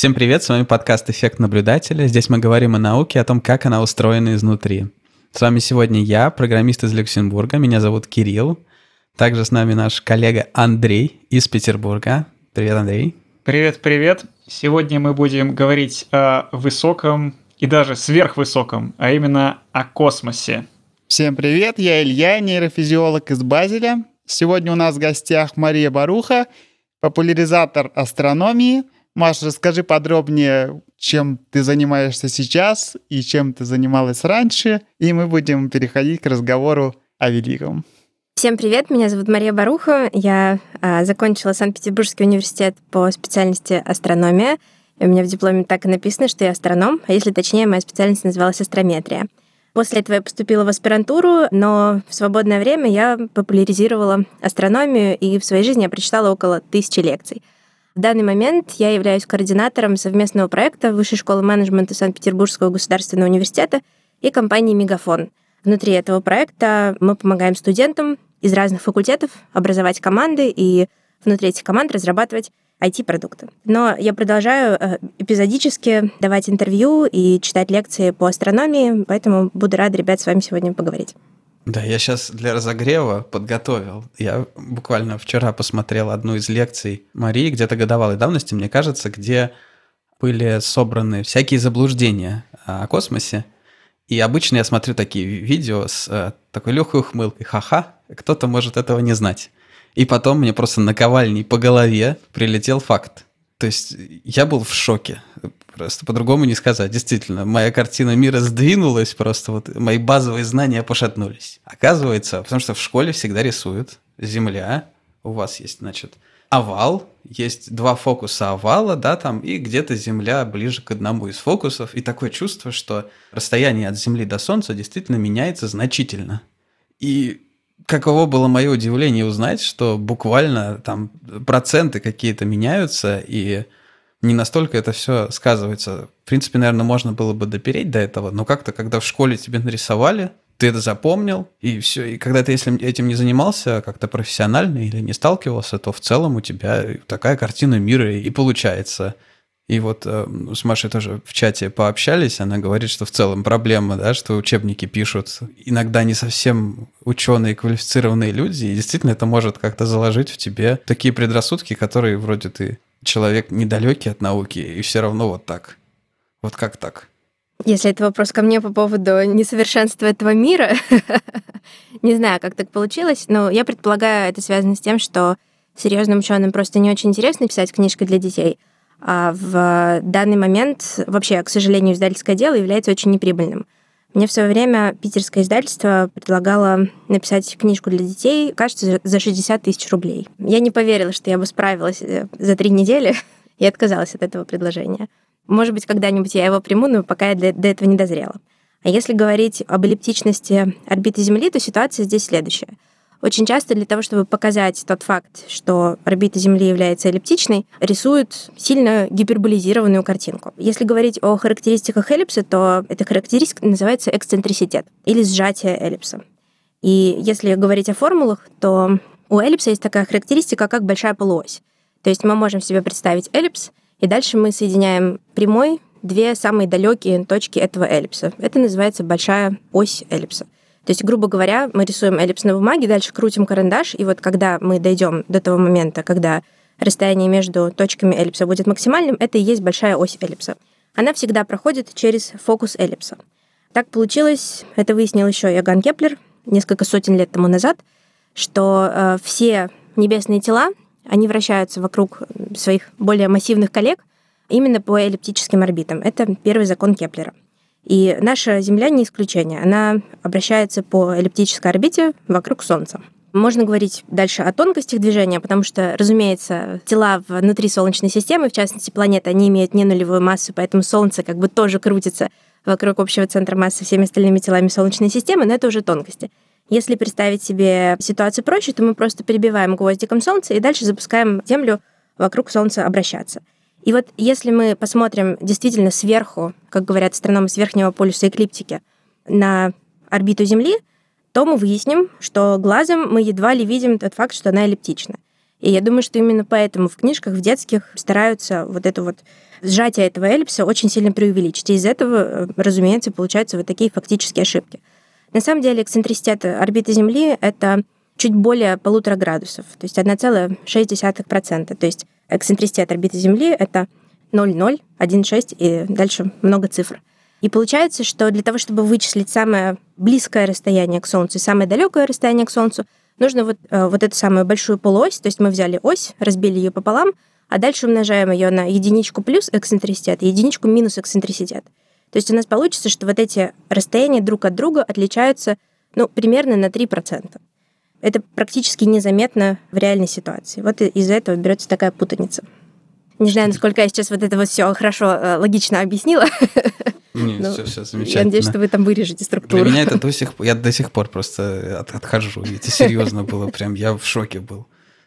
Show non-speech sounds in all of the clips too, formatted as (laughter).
Всем привет, с вами подкаст «Эффект наблюдателя». Здесь мы говорим о науке, о том, как она устроена изнутри. С вами сегодня я, программист из Люксембурга, меня зовут Кирилл. Также с нами наш коллега Андрей из Петербурга. Привет, Андрей. Привет, привет. Сегодня мы будем говорить о высоком и даже сверхвысоком, а именно о космосе. Всем привет, я Илья, нейрофизиолог из Базеля. Сегодня у нас в гостях Мария Баруха, популяризатор астрономии – Маша, расскажи подробнее, чем ты занимаешься сейчас и чем ты занималась раньше, и мы будем переходить к разговору о великом. Всем привет, меня зовут Мария Баруха, я а, закончила Санкт-Петербургский университет по специальности астрономия. И у меня в дипломе так и написано, что я астроном, а если точнее, моя специальность называлась астрометрия. После этого я поступила в аспирантуру, но в свободное время я популяризировала астрономию, и в своей жизни я прочитала около тысячи лекций. В данный момент я являюсь координатором совместного проекта Высшей школы менеджмента Санкт-Петербургского государственного университета и компании «Мегафон». Внутри этого проекта мы помогаем студентам из разных факультетов образовать команды и внутри этих команд разрабатывать IT-продукты. Но я продолжаю э, эпизодически давать интервью и читать лекции по астрономии, поэтому буду рада, ребят, с вами сегодня поговорить. Да, я сейчас для разогрева подготовил. Я буквально вчера посмотрел одну из лекций Марии, где-то годовалой давности, мне кажется, где были собраны всякие заблуждения о космосе. И обычно я смотрю такие видео с э, такой легкой ухмылкой. Ха-ха, кто-то может этого не знать. И потом мне просто наковальней по голове прилетел факт. То есть я был в шоке. Просто по-другому не сказать. Действительно, моя картина мира сдвинулась, просто вот мои базовые знания пошатнулись. Оказывается, потому что в школе всегда рисуют Земля, у вас есть, значит, овал, есть два фокуса овала, да, там, и где-то Земля ближе к одному из фокусов, и такое чувство, что расстояние от Земли до Солнца действительно меняется значительно. И каково было мое удивление узнать, что буквально там проценты какие-то меняются, и не настолько это все сказывается. В принципе, наверное, можно было бы допереть до этого, но как-то, когда в школе тебе нарисовали, ты это запомнил, и все. И когда ты если этим не занимался как-то профессионально или не сталкивался, то в целом у тебя такая картина мира и получается. И вот э, с Машей тоже в чате пообщались, она говорит, что в целом проблема, да, что учебники пишут иногда не совсем ученые, квалифицированные люди, и действительно это может как-то заложить в тебе такие предрассудки, которые вроде ты человек недалекий от науки, и все равно вот так. Вот как так? Если это вопрос ко мне по поводу несовершенства этого мира, (laughs) не знаю, как так получилось, но я предполагаю, это связано с тем, что серьезным ученым просто не очень интересно писать книжки для детей. А в данный момент вообще, к сожалению, издательское дело является очень неприбыльным. Мне в свое время питерское издательство предлагало написать книжку для детей, кажется, за 60 тысяч рублей. Я не поверила, что я бы справилась э, за три недели (laughs) и отказалась от этого предложения. Может быть, когда-нибудь я его приму, но пока я до этого не дозрела. А если говорить об эллиптичности орбиты Земли, то ситуация здесь следующая — очень часто для того, чтобы показать тот факт, что орбита Земли является эллиптичной, рисуют сильно гиперболизированную картинку. Если говорить о характеристиках эллипса, то эта характеристика называется эксцентриситет или сжатие эллипса. И если говорить о формулах, то у эллипса есть такая характеристика, как большая полуось. То есть мы можем себе представить эллипс, и дальше мы соединяем прямой две самые далекие точки этого эллипса. Это называется большая ось эллипса. То есть, грубо говоря, мы рисуем эллипс на бумаге, дальше крутим карандаш, и вот когда мы дойдем до того момента, когда расстояние между точками эллипса будет максимальным, это и есть большая ось эллипса. Она всегда проходит через фокус эллипса. Так получилось, это выяснил еще Иоганн Кеплер несколько сотен лет тому назад, что э, все небесные тела, они вращаются вокруг своих более массивных коллег именно по эллиптическим орбитам. Это первый закон Кеплера. И наша Земля не исключение. Она обращается по эллиптической орбите вокруг Солнца. Можно говорить дальше о тонкостях движения, потому что, разумеется, тела внутри Солнечной системы, в частности планеты, они имеют не нулевую массу, поэтому Солнце как бы тоже крутится вокруг общего центра массы всеми остальными телами Солнечной системы, но это уже тонкости. Если представить себе ситуацию проще, то мы просто перебиваем гвоздиком Солнце и дальше запускаем Землю вокруг Солнца обращаться. И вот если мы посмотрим действительно сверху, как говорят астрономы с верхнего полюса эклиптики, на орбиту Земли, то мы выясним, что глазом мы едва ли видим тот факт, что она эллиптична. И я думаю, что именно поэтому в книжках, в детских стараются вот эту вот сжатие этого эллипса очень сильно преувеличить. И из этого, э, разумеется, получаются вот такие фактические ошибки. На самом деле эксцентриситет орбиты Земли — это чуть более полутора градусов, то есть 1,6%. То есть эксцентриситет орбиты Земли — это 0,0, 1,6 и дальше много цифр. И получается, что для того, чтобы вычислить самое близкое расстояние к Солнцу и самое далекое расстояние к Солнцу, нужно вот, э, вот эту самую большую полуось, то есть мы взяли ось, разбили ее пополам, а дальше умножаем ее на единичку плюс эксцентриситет и единичку минус эксцентриситет. То есть у нас получится, что вот эти расстояния друг от друга отличаются ну, примерно на 3%. Это практически незаметно в реальной ситуации. Вот из-за этого берется такая путаница. Не знаю, насколько я сейчас вот это вот все хорошо, э, логично объяснила. Нет, (laughs) Ну, все, все замечательно. Я надеюсь, что вы там вырежете структуру. Для меня это до сих пор, я до сих пор просто от- отхожу. Это серьезно было, прям я в шоке был.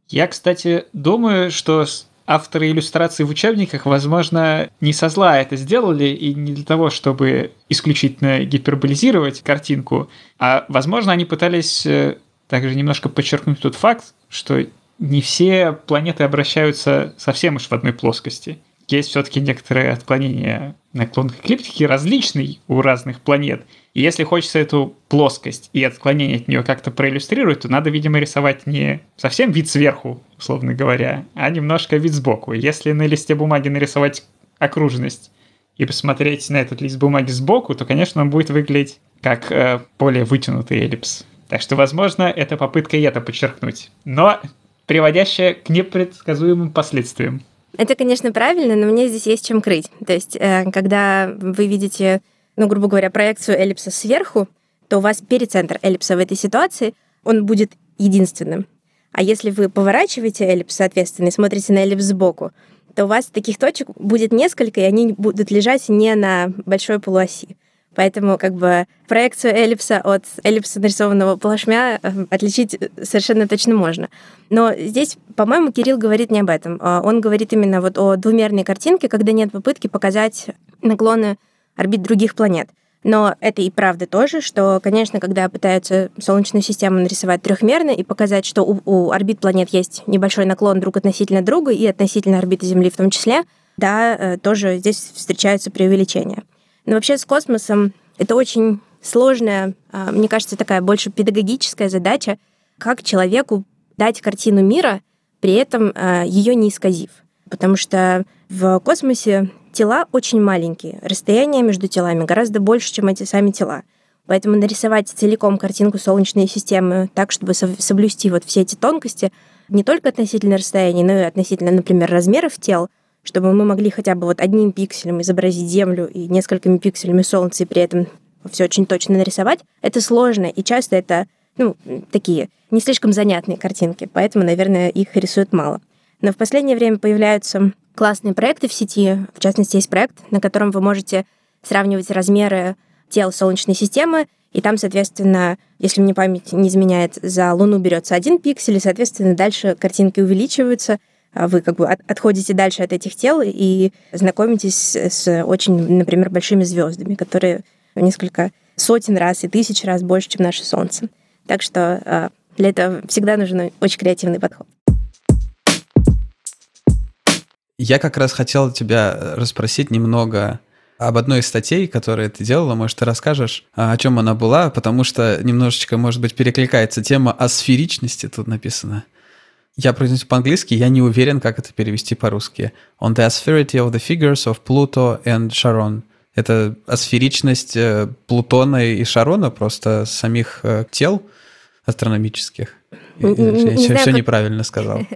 Я, кстати, думаю, что авторы иллюстраций в учебниках, возможно, не со зла это сделали и не для того, чтобы исключительно гиперболизировать картинку, а, возможно, они пытались э, также немножко подчеркнуть тот факт, что не все планеты обращаются совсем уж в одной плоскости. Есть все-таки некоторые отклонения наклон к эклиптике различный у разных планет. И если хочется эту плоскость и отклонение от нее как-то проиллюстрировать, то надо, видимо, рисовать не совсем вид сверху, условно говоря, а немножко вид сбоку. Если на листе бумаги нарисовать окружность и посмотреть на этот лист бумаги сбоку, то, конечно, он будет выглядеть как э, более вытянутый эллипс. Так что, возможно, это попытка и это подчеркнуть. Но приводящая к непредсказуемым последствиям. Это, конечно, правильно, но мне здесь есть чем крыть. То есть, э, когда вы видите, ну, грубо говоря, проекцию эллипса сверху, то у вас перицентр эллипса в этой ситуации, он будет единственным. А если вы поворачиваете эллипс, соответственно, и смотрите на эллипс сбоку, то у вас таких точек будет несколько, и они будут лежать не на большой полуоси. Поэтому как бы проекцию эллипса от эллипса нарисованного плашмя э, отличить совершенно точно можно. Но здесь, по-моему, Кирилл говорит не об этом. А Он говорит именно вот о двумерной картинке, когда нет попытки показать наклоны орбит других планет. Но это и правда тоже, что, конечно, когда пытаются Солнечную систему нарисовать трехмерно и показать, что у, у орбит планет есть небольшой наклон друг относительно друга и относительно орбиты Земли в том числе, да, э, тоже здесь встречаются преувеличения. Но вообще с космосом это очень сложная, а, мне кажется, такая больше педагогическая задача, как человеку дать картину мира, при этом ее не исказив. Потому что в космосе тела очень маленькие, расстояние между телами гораздо больше, чем эти сами тела. Поэтому нарисовать целиком картинку Солнечной системы так, чтобы соблюсти вот все эти тонкости, не только относительно расстояний, но и относительно, например, размеров тел, чтобы мы могли хотя бы вот одним пикселем изобразить Землю и несколькими пикселями Солнца, и при этом все очень точно нарисовать, это сложно, и часто это ну, такие не слишком занятные картинки, поэтому, наверное, их рисуют мало. Но в последнее время появляются классные проекты в сети. В частности, есть проект, на котором вы можете сравнивать размеры тел Солнечной системы, и там, соответственно, если мне память не изменяет, за Луну берется один пиксель, и, соответственно, дальше картинки увеличиваются, вы как бы от- отходите дальше от этих тел и знакомитесь с очень, например, большими звездами, которые в несколько сотен раз и тысяч раз больше, чем наше Солнце. Так что а, для этого всегда нужен очень креативный подход. Я как раз хотел тебя э, расспросить немного об одной из статей, которые ты делала. Может, ты расскажешь, а, о чем она была, потому что немножечко, может быть, перекликается тема о сферичности, тут написано. Я произнесу по-английски, я не уверен, как это перевести по-русски. On the aspherity of the figures of Pluto and Charon. Это асферичность э, Плутона и Шарона, просто самих э, тел астрономических. Не- не- знаю, все как- неправильно сказал. (laughs)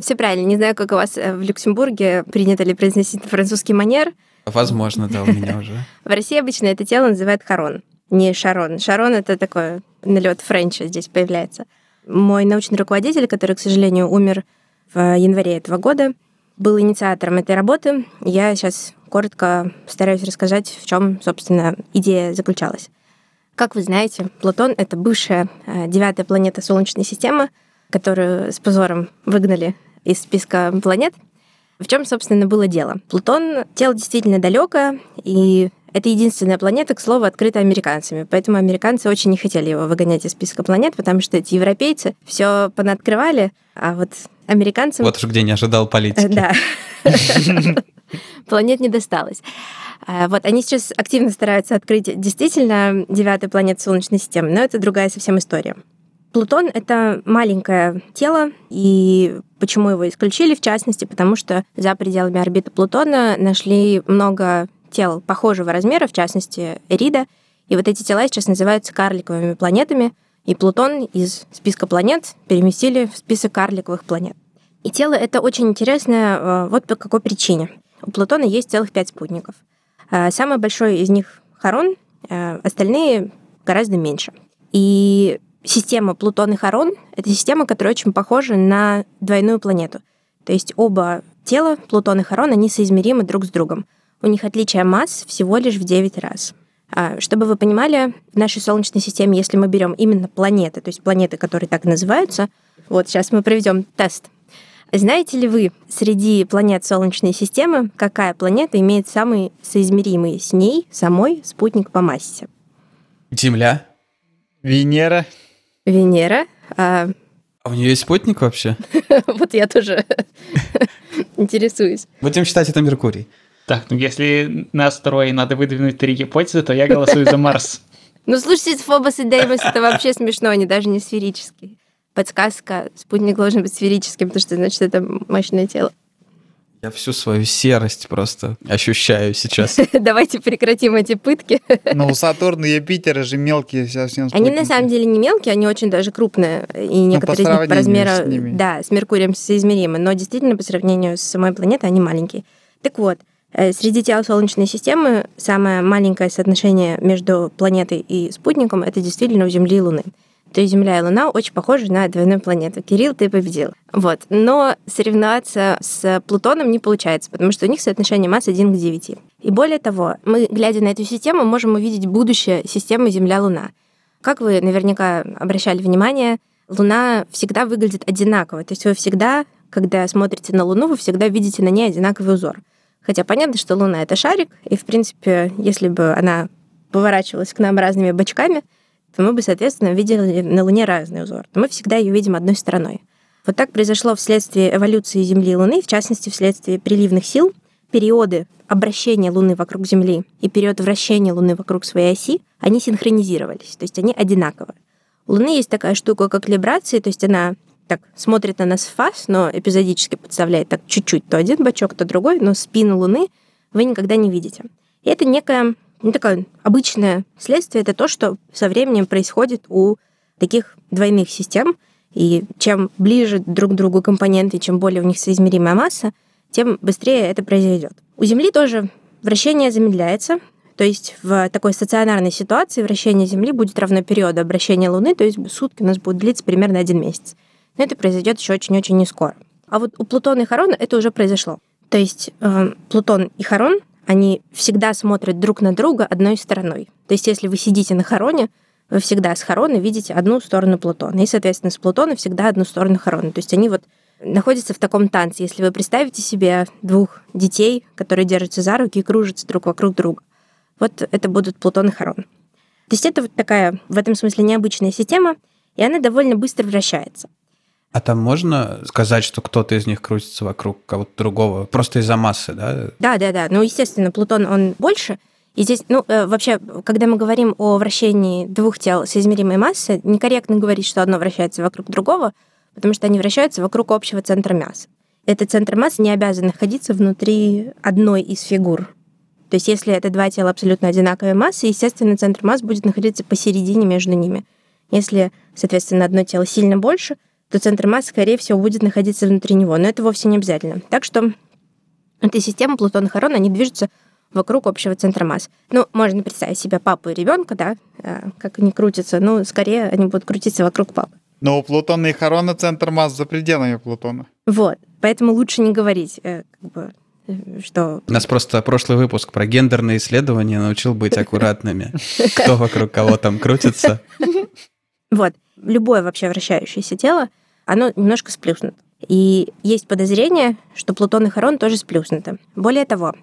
Все правильно. Не знаю, как у вас э, в Люксембурге принято ли произносить французский манер. Возможно, да, у меня (laughs) уже. В России обычно это тело называют Харон, не Шарон. Шарон — это такой налет Френча здесь появляется. Мой научный руководитель, который, к сожалению, умер в январе этого года, был инициатором этой работы. Я сейчас коротко стараюсь рассказать, в чем, собственно, идея заключалась. Как вы знаете, Плутон — это бывшая э, девятая планета Солнечной системы, которую с позором выгнали из списка планет. В чем, собственно, было дело? Плутон — тело действительно далекое, и Это единственная планета, к слову, открыта американцами. Поэтому американцы очень не хотели его выгонять из списка планет, потому что эти европейцы все понаоткрывали, а вот американцам... Вот уж где не ожидал политики. Да. (laughs) (laughs) Планет не досталось. А, вот они сейчас активно стараются открыть действительно девятую планету Солнечной системы, но это другая совсем история. Плутон — это маленькое тело, и почему его исключили, в частности, потому что за пределами орбиты Плутона нашли много тел похожего размера, в частности, Эрида, и вот эти тела сейчас называются карликовыми планетами, и Плутон из списка планет переместили в список карликовых планет. И тело это очень интересное э, вот по какой причине. У Плутона есть целых пять спутников. Э, самый большой из них — Харон, э, остальные гораздо меньше. И система Плутон и Харон — это система, которая очень похожа на двойную планету. То есть оба тела, Плутон и Харон, они соизмеримы друг с другом. У них отличие масс всего лишь в 9 раз. А, чтобы вы понимали, в нашей Солнечной системе, если мы берем именно планеты, то есть планеты, которые так называются, вот сейчас мы проведем тест. Знаете ли вы среди планет Солнечной системы, какая планета имеет самый соизмеримый с ней самой спутник по массе? Земля. Венера. Венера. А, А у нее есть спутник вообще? (laughs) Вот я тоже (laughs) интересуюсь. Будем считать это Меркурий. Так, ну если на астероиде надо выдвинуть три гипотезы, то я голосую за Марс. (laughs) Ну, слушайте, Фобос и Деймос это вообще смешно, они даже не сферические. Подсказка, спутник должен быть сферическим, потому что, значит, это мощное тело. Я всю свою серость просто ощущаю сейчас. (laughs) Давайте прекратим эти пытки. (laughs) Но у Сатурна и Юпитера же мелкие совсем Они на самом деле не мелкие, они очень даже крупные. И некоторые из них по размеру, с ними. да, с Меркурием соизмеримы. Но действительно, по сравнению с самой планетой, они маленькие. Так вот, среди тел Солнечной системы самое маленькое соотношение между планетой и спутником это действительно у Земли и Луны. То есть Земля и Луна очень похожи на двойную планету. Кирилл, ты победил. Вот. Но соревноваться с Плутоном не получается, потому что у них соотношение масс 1 к 9. И более того, мы, глядя на эту систему, можем увидеть будущее системы Земля-Луна. Как вы наверняка обращали внимание, Луна всегда выглядит одинаково. То есть вы всегда, когда смотрите на Луну, вы всегда видите на ней одинаковый узор. Хотя понятно, что Луна — это шарик, и, в принципе, если бы она поворачивалась к нам разными бочками, то мы бы, соответственно, видели на Луне разный узор. Но мы всегда ее видим одной стороной. Вот так произошло вследствие эволюции Земли и Луны, в частности, вследствие приливных сил. Периоды обращения Луны вокруг Земли и период вращения Луны вокруг своей оси, они синхронизировались, то есть они одинаковы. У Луны есть такая штука, как либрации, то есть она так смотрит на нас в фас, но эпизодически подставляет так чуть-чуть то один бочок, то другой, но спину Луны вы никогда не видите. И это некое, ну, такое обычное следствие, это то, что со временем происходит у таких двойных систем, и чем ближе друг к другу компоненты, чем более у них соизмеримая масса, тем быстрее это произойдет. У Земли тоже вращение замедляется, то есть в такой стационарной ситуации вращение Земли будет равно периоду обращения Луны, то есть сутки у нас будут длиться примерно один месяц. Но это произойдет еще очень-очень не скоро. А вот у Плутона и Харона это уже произошло. То есть э, Плутон и Харон, они всегда смотрят друг на друга одной стороной. То есть если вы сидите на Хароне, вы всегда с Харона видите одну сторону Плутона, и, соответственно, с Плутона всегда одну сторону Харона. То есть они вот находятся в таком танце. Если вы представите себе двух детей, которые держатся за руки и кружатся друг вокруг друга, вот это будут Плутон и Харон. То есть это вот такая, в этом смысле, необычная система, и она довольно быстро вращается. А там можно сказать, что кто-то из них крутится вокруг кого-то другого, просто из-за массы, да? Да, да, да. Ну, естественно, Плутон, он больше. И здесь, ну, э, вообще, когда мы говорим о вращении двух тел соизмеримой массы, некорректно говорить, что одно вращается вокруг другого, потому что они вращаются вокруг общего центра массы. Этот центр массы не обязан находиться внутри одной из фигур. То есть если это два тела абсолютно одинаковой массы, естественно, центр масс будет находиться посередине между ними. Если, соответственно, одно тело сильно больше, то центр массы, скорее всего, будет находиться внутри него. Но это вовсе не обязательно. Так что эта система Плутон и Харон, они движутся вокруг общего центра масс. Ну, можно представить себе папу и ребенка, да, э, как они крутятся. Ну, скорее они будут крутиться вокруг папы. Но у Плутона и Харона центр масс за пределами Плутона. Вот. Поэтому лучше не говорить, э, как бы, э, что... Нас просто прошлый выпуск про гендерные исследования научил быть аккуратными. Кто вокруг кого там крутится. (laughs) Вот. Любое вообще вращающееся тело, оно немножко сплюснуто. И есть подозрение, что Плутон и Харон тоже сплюснуты. Более того,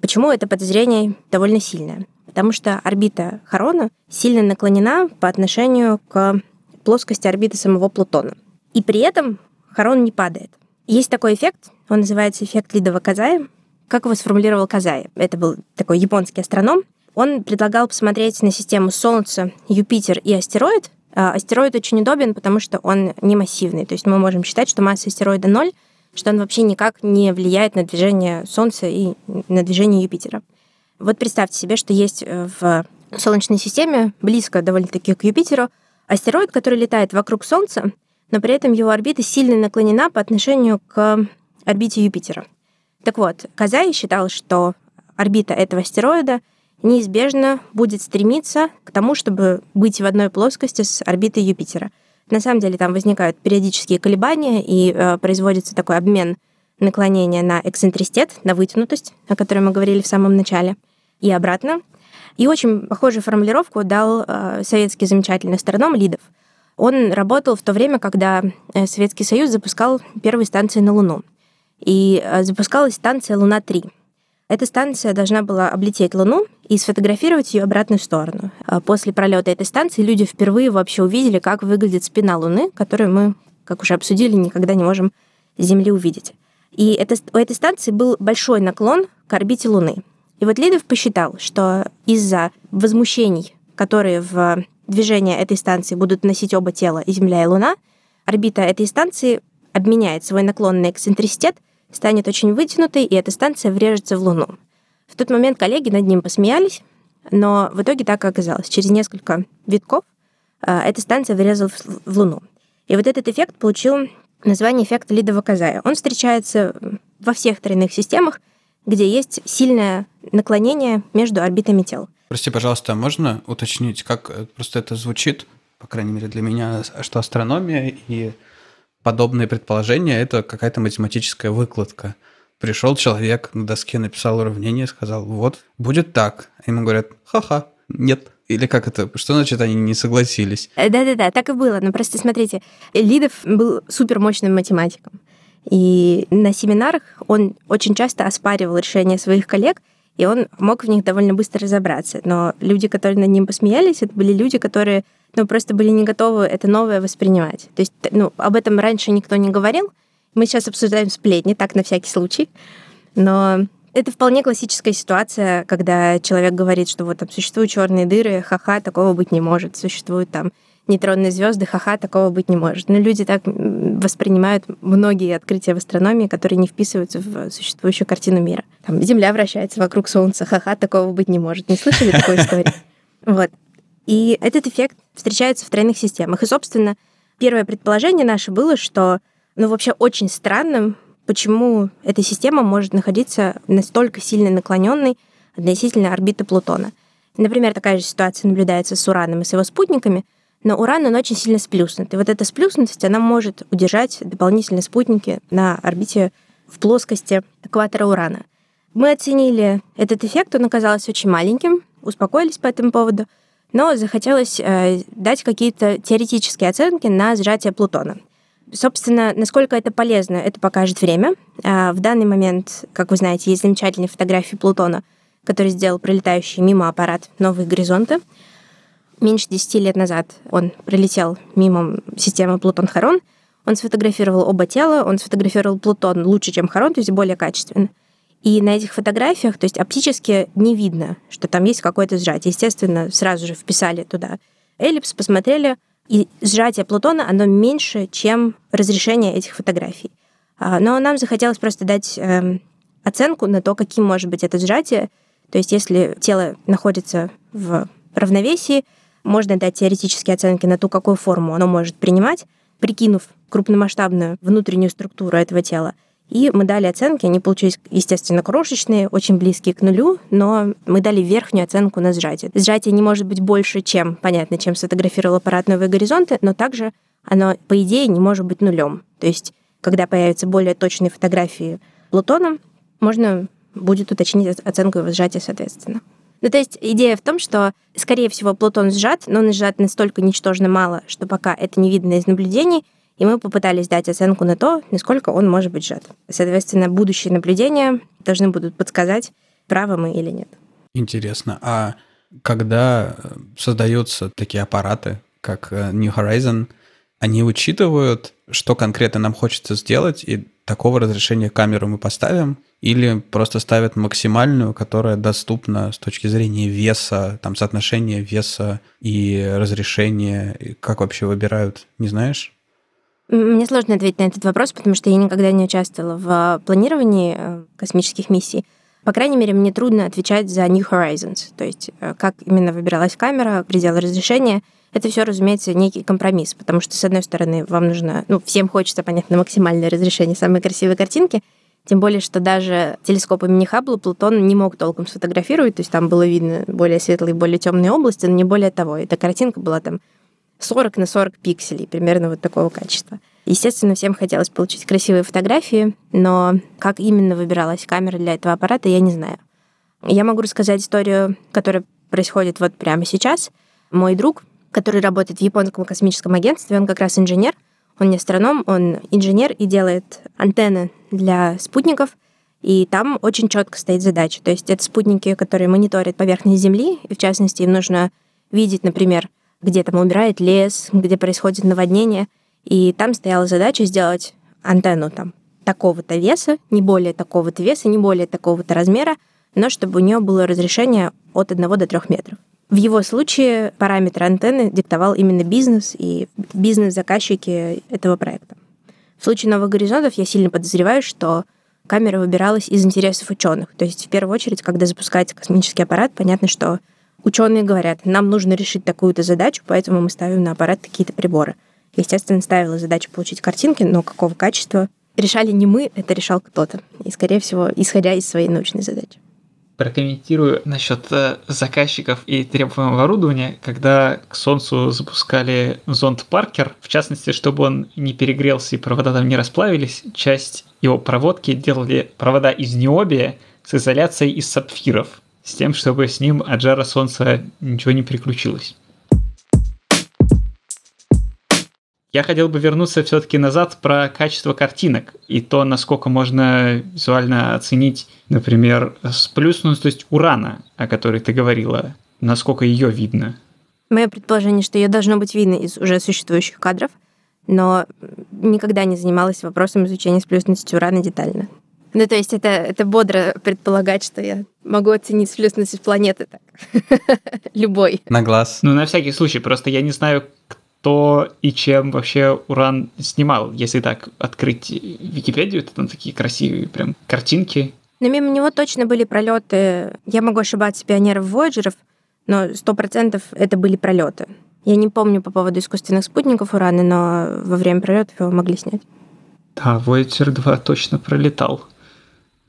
почему это подозрение довольно сильное? потому что орбита Харона сильно наклонена по отношению к плоскости орбиты самого Плутона. И при этом Харон не падает. Есть такой эффект, он называется эффект Лидова-Казая. Как его сформулировал Казай? Это был такой японский астроном. Он предлагал посмотреть на систему Солнца, Юпитер и астероид. А астероид очень удобен, потому что он не массивный. То есть мы можем считать, что масса астероида ноль, что он вообще никак не влияет на движение Солнца и на движение Юпитера. Вот представьте себе, что есть э, в Солнечной системе, близко довольно-таки к Юпитеру, астероид, который летает вокруг Солнца, но при этом его орбита сильно наклонена по отношению к орбите Юпитера. Так вот, Казай считал, что орбита этого астероида неизбежно будет стремиться к тому, чтобы быть в одной плоскости с орбитой Юпитера. На самом деле там возникают периодические колебания и э, производится такой обмен наклонения на эксцентриситет, на вытянутость, о которой мы говорили в самом начале, и обратно. И очень похожую формулировку дал э, советский замечательный астроном Лидов. Он работал в то время, когда э, Советский Союз запускал первые станции на Луну. И э, запускалась станция Луна-3. Эта станция должна была облететь Луну и сфотографировать ее обратную сторону. А после пролета этой станции люди впервые вообще увидели, как выглядит спина Луны, которую мы, как уже обсудили, никогда не можем с Земли увидеть. И это, у этой станции был большой наклон к орбите Луны. И вот Лидов посчитал, что из-за возмущений, которые в движение этой станции будут носить оба тела, Земля, и Луна, орбита этой станции обменяет свой наклон на эксцентриситет, станет очень вытянутой, и эта станция врежется в Луну. В тот момент коллеги над ним посмеялись, но в итоге так и оказалось. Через несколько витков э, эта станция врезалась в Луну. И вот этот эффект получил название эффекта Лидова-Казая. Он встречается во всех тройных системах, где есть сильное наклонение между орбитами тел. Прости, пожалуйста, можно уточнить, как э, просто это звучит, по крайней мере для меня, что астрономия и подобные предположения – это какая-то математическая выкладка. Пришел человек на доске, написал уравнение, сказал, вот, будет так. А ему говорят, ха-ха, нет. Или как это? Что значит они не согласились? Э, да-да-да, так и было. Но просто смотрите, Лидов был супермощным математиком. И на семинарах он очень часто оспаривал решения своих коллег, и он мог в них довольно быстро разобраться. Но люди, которые над ним посмеялись, это были люди, которые ну, просто были не готовы это новое воспринимать. То есть ну, об этом раньше никто не говорил. Мы сейчас обсуждаем сплетни, так на всякий случай. Но это вполне классическая ситуация, когда человек говорит, что вот там существуют черные дыры, ха-ха, такого быть не может. Существуют там нейтронные звезды, ха-ха, такого быть не может. Но люди так воспринимают многие открытия в астрономии, которые не вписываются в существующую картину мира. Там Земля вращается вокруг Солнца, ха-ха, такого быть не может. Не слышали такой истории? (laughs) Вот. И этот эффект встречается в тройных системах. И, собственно, первое предположение наше было, что, ну, вообще очень странным, почему эта система может находиться настолько сильно наклоненной относительно орбиты Плутона. Например, такая же ситуация наблюдается с Ураном и с его спутниками, но Уран, он очень сильно сплюснут. И вот эта сплюснутость, она может удержать дополнительные спутники на орбите в плоскости экватора Урана. Мы оценили этот эффект, он оказался очень маленьким, успокоились по этому поводу, но захотелось э, дать какие-то теоретические оценки на сжатие Плутона. Собственно, насколько это полезно, это покажет время. А в данный момент, как вы знаете, есть замечательные фотографии Плутона, который сделал пролетающий мимо аппарат «Новые горизонты». Меньше 10 лет назад он пролетел мимо системы Плутон-Харон. Он сфотографировал оба тела, он сфотографировал Плутон лучше, чем Харон, то есть более качественно. И на этих фотографиях, то есть оптически не видно, что там есть какое-то сжатие. Естественно, сразу же вписали туда эллипс, посмотрели, и сжатие Плутона, оно меньше, чем разрешение этих фотографий. А, но нам захотелось просто дать эм, оценку на то, каким может быть это сжатие. То есть если тело находится в равновесии, можно дать теоретические оценки на ту, какую форму оно может принимать, прикинув крупномасштабную внутреннюю структуру этого тела. И мы дали оценки, они получились, естественно, крошечные, очень близкие к нулю, но мы дали верхнюю оценку на сжатие. Сжатие не может быть больше, чем, понятно, чем сфотографировал аппарат «Новые горизонты», но также оно, по идее, не может быть нулем. То есть, когда появятся более точные фотографии Плутона, можно будет уточнить оценку его сжатия соответственно. Ну, то есть идея в том, что, скорее всего, Плутон сжат, но он сжат настолько ничтожно мало, что пока это не видно из наблюдений, и мы попытались дать оценку на то, насколько он может быть сжат. Соответственно, будущие наблюдения должны будут подсказать, правы мы или нет. Интересно. А когда создаются такие аппараты, как э, New Horizon, они учитывают, что конкретно нам хочется сделать, и такого разрешения камеру мы поставим, или просто ставят максимальную, которая доступна с точки зрения веса, там соотношения веса и разрешения, как вообще выбирают, не знаешь? Мне сложно ответить на этот вопрос, потому что я никогда не участвовала в планировании э, космических миссий. По крайней мере, мне трудно отвечать за New Horizons, то есть э, как именно выбиралась камера, пределы разрешения. Это все, разумеется, некий компромисс, потому что, с одной стороны, вам нужно, ну, всем хочется, понятно, максимальное разрешение, самые красивые картинки, тем более, что даже телескоп имени Хаббла Плутон не мог толком сфотографировать, то есть там было видно более светлые, более темные области, но не более того. Эта картинка была там 40 на 40 пикселей, примерно вот такого качества. Естественно, всем хотелось получить красивые фотографии, но как именно выбиралась камера для этого аппарата, я не знаю. Я могу рассказать историю, которая происходит вот прямо сейчас. Мой друг, который работает в японском космическом агентстве, он как раз инженер, он не астроном, он инженер и делает антенны для спутников, и там очень четко стоит задача. То есть это спутники, которые мониторят поверхность Земли, и в частности им нужно видеть, например, где там умирает лес, где происходит наводнение. И там стояла задача сделать антенну там такого-то веса, не более такого-то веса, не более такого-то размера, но чтобы у нее было разрешение от 1 до 3 метров. В его случае параметры антенны диктовал именно бизнес и бизнес-заказчики этого проекта. В случае новых горизонтов я сильно подозреваю, что камера выбиралась из интересов ученых. То есть, в первую очередь, когда запускается космический аппарат, понятно, что ученые говорят, нам нужно решить такую-то задачу, поэтому мы ставим на аппарат какие-то приборы. Естественно, ставила задачу получить картинки, но какого качества решали не мы, это решал кто-то. И, скорее всего, исходя из своей научной задачи. Прокомментирую насчет э, заказчиков и требуемого оборудования. Когда к Солнцу запускали зонд Паркер, в частности, чтобы он не перегрелся и провода там не расплавились, часть его проводки делали провода из необия с изоляцией из сапфиров с тем, чтобы с ним от жара солнца ничего не приключилось. Я хотел бы вернуться все-таки назад про качество картинок и то, насколько можно визуально оценить, например, сплюснутость урана, о которой ты говорила, насколько ее видно. Мое предположение, что ее должно быть видно из уже существующих кадров, но никогда не занималась вопросом изучения сплюснутости урана детально. Ну, то есть это, это бодро предполагать, что я могу оценить сплюснутость планеты так. (laughs) Любой. На глаз. Ну, на всякий случай, просто я не знаю, кто и чем вообще Уран снимал. Если так открыть Википедию, то там такие красивые прям картинки. Но мимо него точно были пролеты. Я могу ошибаться, пионеров Вояджеров, но сто процентов это были пролеты. Я не помню по поводу искусственных спутников Урана, но во время пролетов его могли снять. Да, Voyager 2 точно пролетал.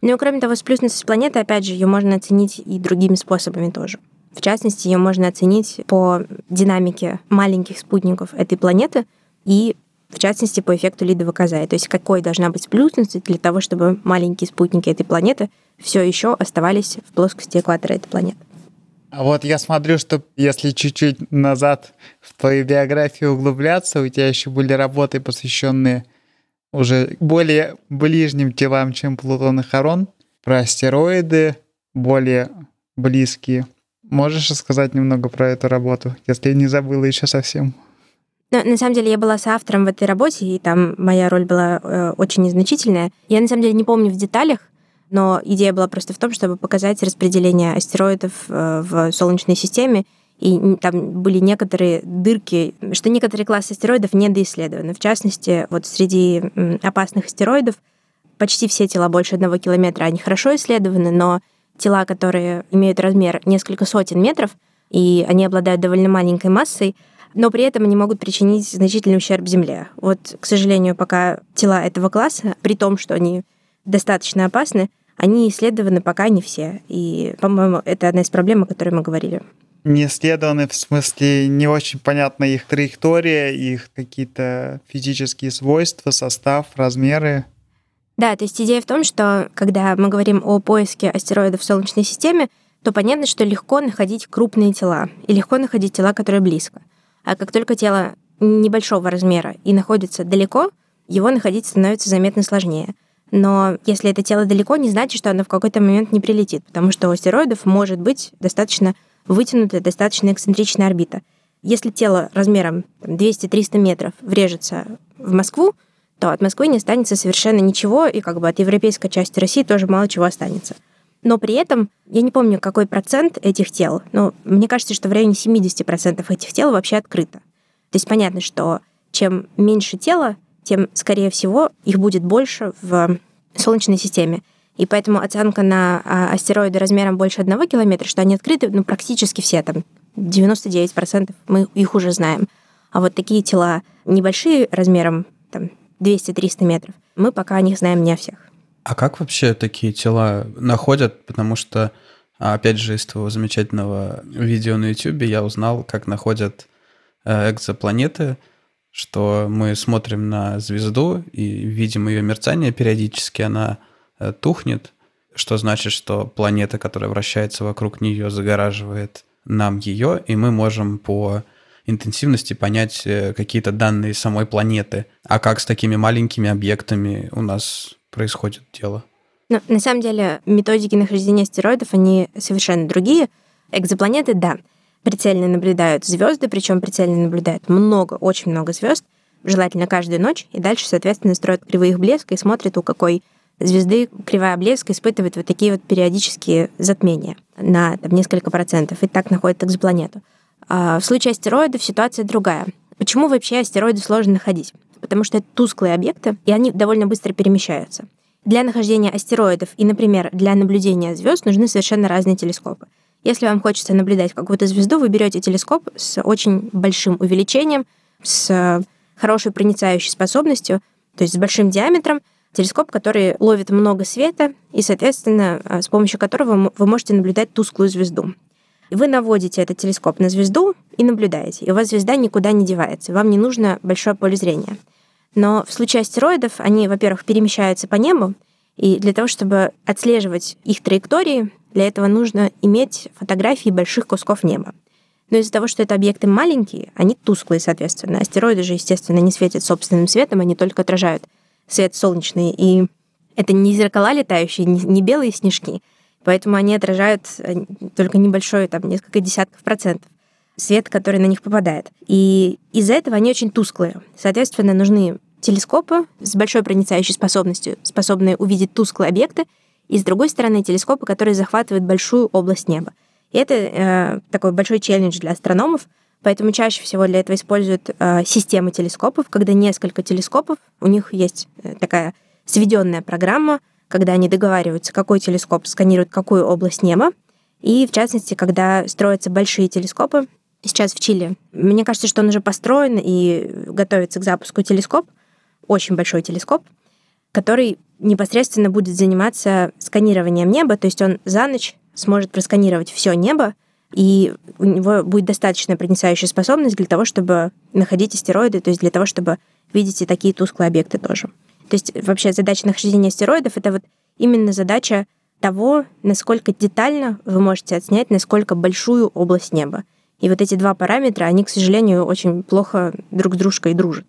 Ну и кроме того, сплюснутость планеты, опять же, ее можно оценить и другими способами тоже. В частности, ее можно оценить по динамике маленьких спутников этой планеты и в частности, по эффекту Лидова Казая. То есть какой должна быть сплюснутость для того, чтобы маленькие спутники этой планеты все еще оставались в плоскости экватора этой планеты. А вот я смотрю, что если чуть-чуть назад в твою биографию углубляться, у тебя еще были работы, посвященные уже более ближним телам, чем Плутон и Харон, про астероиды, более близкие. Можешь рассказать немного про эту работу, если не забыла еще совсем? Но, на самом деле я была соавтором в этой работе, и там моя роль была э, очень незначительная. Я на самом деле не помню в деталях, но идея была просто в том, чтобы показать распределение астероидов э, в Солнечной системе и там были некоторые дырки, что некоторые классы астероидов недоисследованы. В частности, вот среди опасных астероидов почти все тела больше одного километра, они хорошо исследованы, но тела, которые имеют размер несколько сотен метров, и они обладают довольно маленькой массой, но при этом они могут причинить значительный ущерб Земле. Вот, к сожалению, пока тела этого класса, при том, что они достаточно опасны, они исследованы пока не все. И, по-моему, это одна из проблем, о которой мы говорили не исследованы, в смысле не очень понятна их траектория, их какие-то физические свойства, состав, размеры. Да, то есть идея в том, что когда мы говорим о поиске астероидов в Солнечной системе, то понятно, что легко находить крупные тела и легко находить тела, которые близко. А как только тело небольшого размера и находится далеко, его находить становится заметно сложнее. Но если это тело далеко, не значит, что оно в какой-то момент не прилетит, потому что у астероидов может быть достаточно вытянутая, достаточно эксцентричная орбита. Если тело размером 200-300 метров врежется в Москву, то от Москвы не останется совершенно ничего, и как бы от европейской части России тоже мало чего останется. Но при этом, я не помню, какой процент этих тел, но мне кажется, что в районе 70% этих тел вообще открыто. То есть понятно, что чем меньше тела, тем, скорее всего, их будет больше в Солнечной системе. И поэтому оценка на а, астероиды размером больше одного километра, что они открыты, ну, практически все, там, 99% мы их уже знаем. А вот такие тела небольшие размером, там, 200-300 метров, мы пока о них знаем не о всех. А как вообще такие тела находят? Потому что, опять же, из твоего замечательного видео на YouTube я узнал, как находят э, экзопланеты, что мы смотрим на звезду и видим ее мерцание периодически, она э, тухнет, что значит, что планета, которая вращается вокруг нее, загораживает нам ее, и мы можем по интенсивности понять э, какие-то данные самой планеты. А как с такими маленькими объектами у нас происходит дело? Ну, на самом деле, методики нахождения астероидов, они совершенно другие. Экзопланеты, да, прицельно наблюдают звезды, причем прицельно наблюдают много, очень много звезд, желательно каждую ночь, и дальше, соответственно, строят кривые их блеска и смотрят, у какой звезды кривая блеска испытывает вот такие вот периодические затмения на там, несколько процентов, и так находят экзопланету. А в случае астероидов ситуация другая. Почему вообще астероиды сложно находить? Потому что это тусклые объекты, и они довольно быстро перемещаются. Для нахождения астероидов и, например, для наблюдения звезд нужны совершенно разные телескопы. Если вам хочется наблюдать какую-то звезду, вы берете телескоп с очень большим увеличением, с хорошей проницающей способностью, то есть с большим диаметром, телескоп, который ловит много света и, соответственно, с помощью которого вы можете наблюдать тусклую звезду. Вы наводите этот телескоп на звезду и наблюдаете, и у вас звезда никуда не девается, вам не нужно большое поле зрения. Но в случае астероидов они, во-первых, перемещаются по небу, и для того, чтобы отслеживать их траектории, для этого нужно иметь фотографии больших кусков неба. Но из-за того, что это объекты маленькие, они тусклые, соответственно. Астероиды же, естественно, не светят собственным светом, они только отражают свет солнечный. И это не зеркала летающие, не белые снежки, Поэтому они отражают э, только небольшой, там, несколько десятков процентов свет, который на них попадает. И из-за этого они очень тусклые. Соответственно, нужны телескопы с большой проницающей способностью, способные увидеть тусклые объекты, и с другой стороны телескопы, которые захватывают большую область неба. И это э, такой большой челлендж для астрономов, поэтому чаще всего для этого используют э, системы телескопов, когда несколько телескопов, у них есть э, такая сведенная программа, когда они договариваются, какой телескоп сканирует какую область неба, и, в частности, когда строятся большие телескопы, сейчас в Чили. Мне кажется, что он уже построен и готовится к запуску телескоп, очень большой телескоп, который непосредственно будет заниматься сканированием неба, то есть он за ночь сможет просканировать все небо, и у него будет достаточная проницающая способность для того, чтобы находить астероиды, то есть для того, чтобы видеть и такие тусклые объекты тоже. То есть вообще задача нахождения астероидов — это вот именно задача того, насколько детально вы можете отснять, насколько большую область неба. И вот эти два параметра, они, к сожалению, очень плохо друг с дружкой дружат.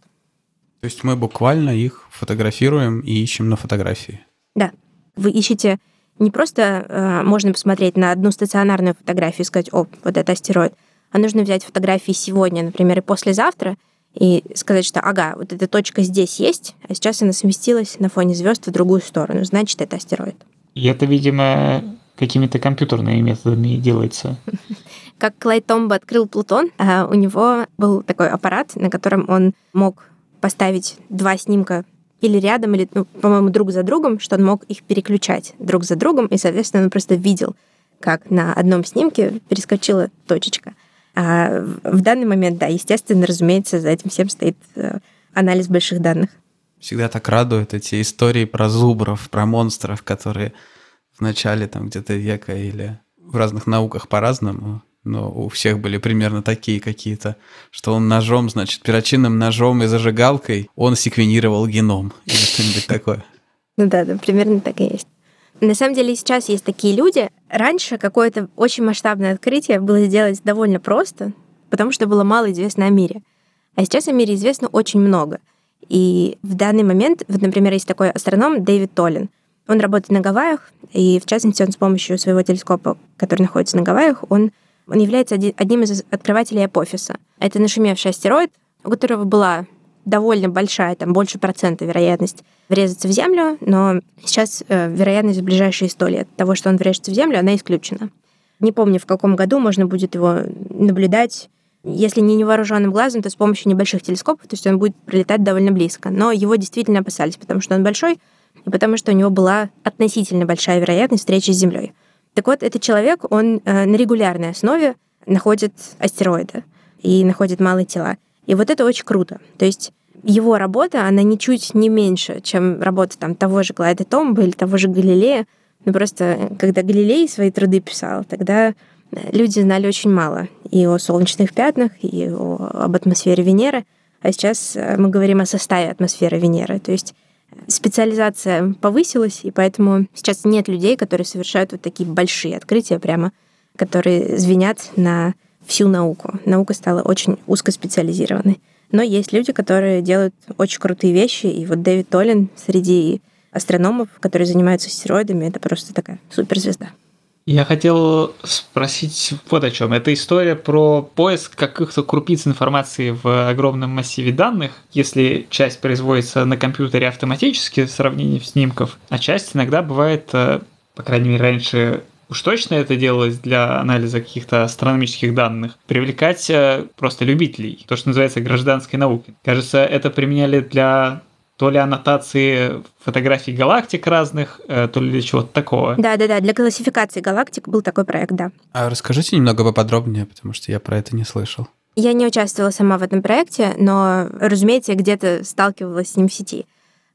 То есть мы буквально их фотографируем и ищем на фотографии? Да. Вы ищете не просто э, можно посмотреть на одну стационарную фотографию и сказать, о, вот это астероид, а нужно взять фотографии сегодня, например, и послезавтра — и сказать, что ага, вот эта точка здесь есть, а сейчас она сместилась на фоне звезд в другую сторону, значит, это астероид. И это, видимо, какими-то компьютерными методами делается. (laughs) Как Клайд Томбо открыл Плутон, а у него был такой аппарат, на котором он мог поставить два снимка или рядом, или, ну, по-моему, друг за другом, что он мог их переключать друг за другом, и, соответственно, он просто видел, как на одном снимке перескочила точечка. А в данный момент, да, естественно, разумеется, за этим всем стоит э, анализ больших данных. Всегда так радуют эти истории про зубров, про монстров, которые в начале там где-то века или в разных науках по-разному, но у всех были примерно такие какие-то, что он ножом, значит, перочинным ножом и зажигалкой он секвенировал геном или что-нибудь такое. Ну да, да, примерно так и есть. На самом деле сейчас есть такие люди. Раньше какое-то очень масштабное открытие было сделать довольно просто, потому что было мало известно о мире. А сейчас о мире известно очень много. И в данный момент, вот, например, есть такой астроном Дэвид Толлин. Он работает на Гавайях, и в частности он с помощью своего телескопа, который находится на Гавайях, он Он является одним из открывателей Апофиса. Это нашумевший астероид, у которого была довольно большая, там больше процента вероятность врезаться в Землю, но сейчас э, вероятность в ближайшие сто лет того, что он врежется в Землю, она исключена. Не помню, в каком году можно будет его наблюдать. Если не невооруженным глазом, то с помощью небольших телескопов, то есть он будет прилетать довольно близко. Но его действительно опасались, потому что он большой, и потому что у него была относительно большая вероятность встречи с Землей. Так вот, этот человек, он э, на регулярной основе находит астероиды и находит малые тела. И вот это очень круто. То есть его работа, она ничуть не меньше, чем работа там того же Клайда Томба или того же Галилея. Ну просто, когда Галилей свои труды писал, тогда э, люди знали очень мало и о солнечных пятнах, и о, об атмосфере Венеры. А сейчас э, мы говорим о составе атмосферы Венеры. То есть специализация повысилась, и поэтому сейчас нет людей, которые совершают вот такие большие открытия прямо, которые звенят на всю науку. Наука стала очень узкоспециализированной. Но есть люди, которые делают очень крутые вещи, и вот Дэвид Толлин среди астрономов, которые занимаются астероидами, это просто такая суперзвезда. Я хотел спросить вот о чем. Это история про поиск каких-то крупиц информации в огромном массиве данных, если часть производится на компьютере автоматически в сравнении снимков, а часть иногда бывает, э, по крайней мере, раньше уж точно это делалось для анализа каких-то астрономических данных, привлекать э, просто любителей, то, что называется гражданской наукой. Кажется, это применяли для то ли аннотации фотографий галактик разных, э, то ли для чего-то такого. Да-да-да, для классификации галактик был такой проект, да. А расскажите немного поподробнее, потому что я про это не слышал. Я не участвовала сама в этом проекте, но, разумеется, я где-то сталкивалась с ним в сети.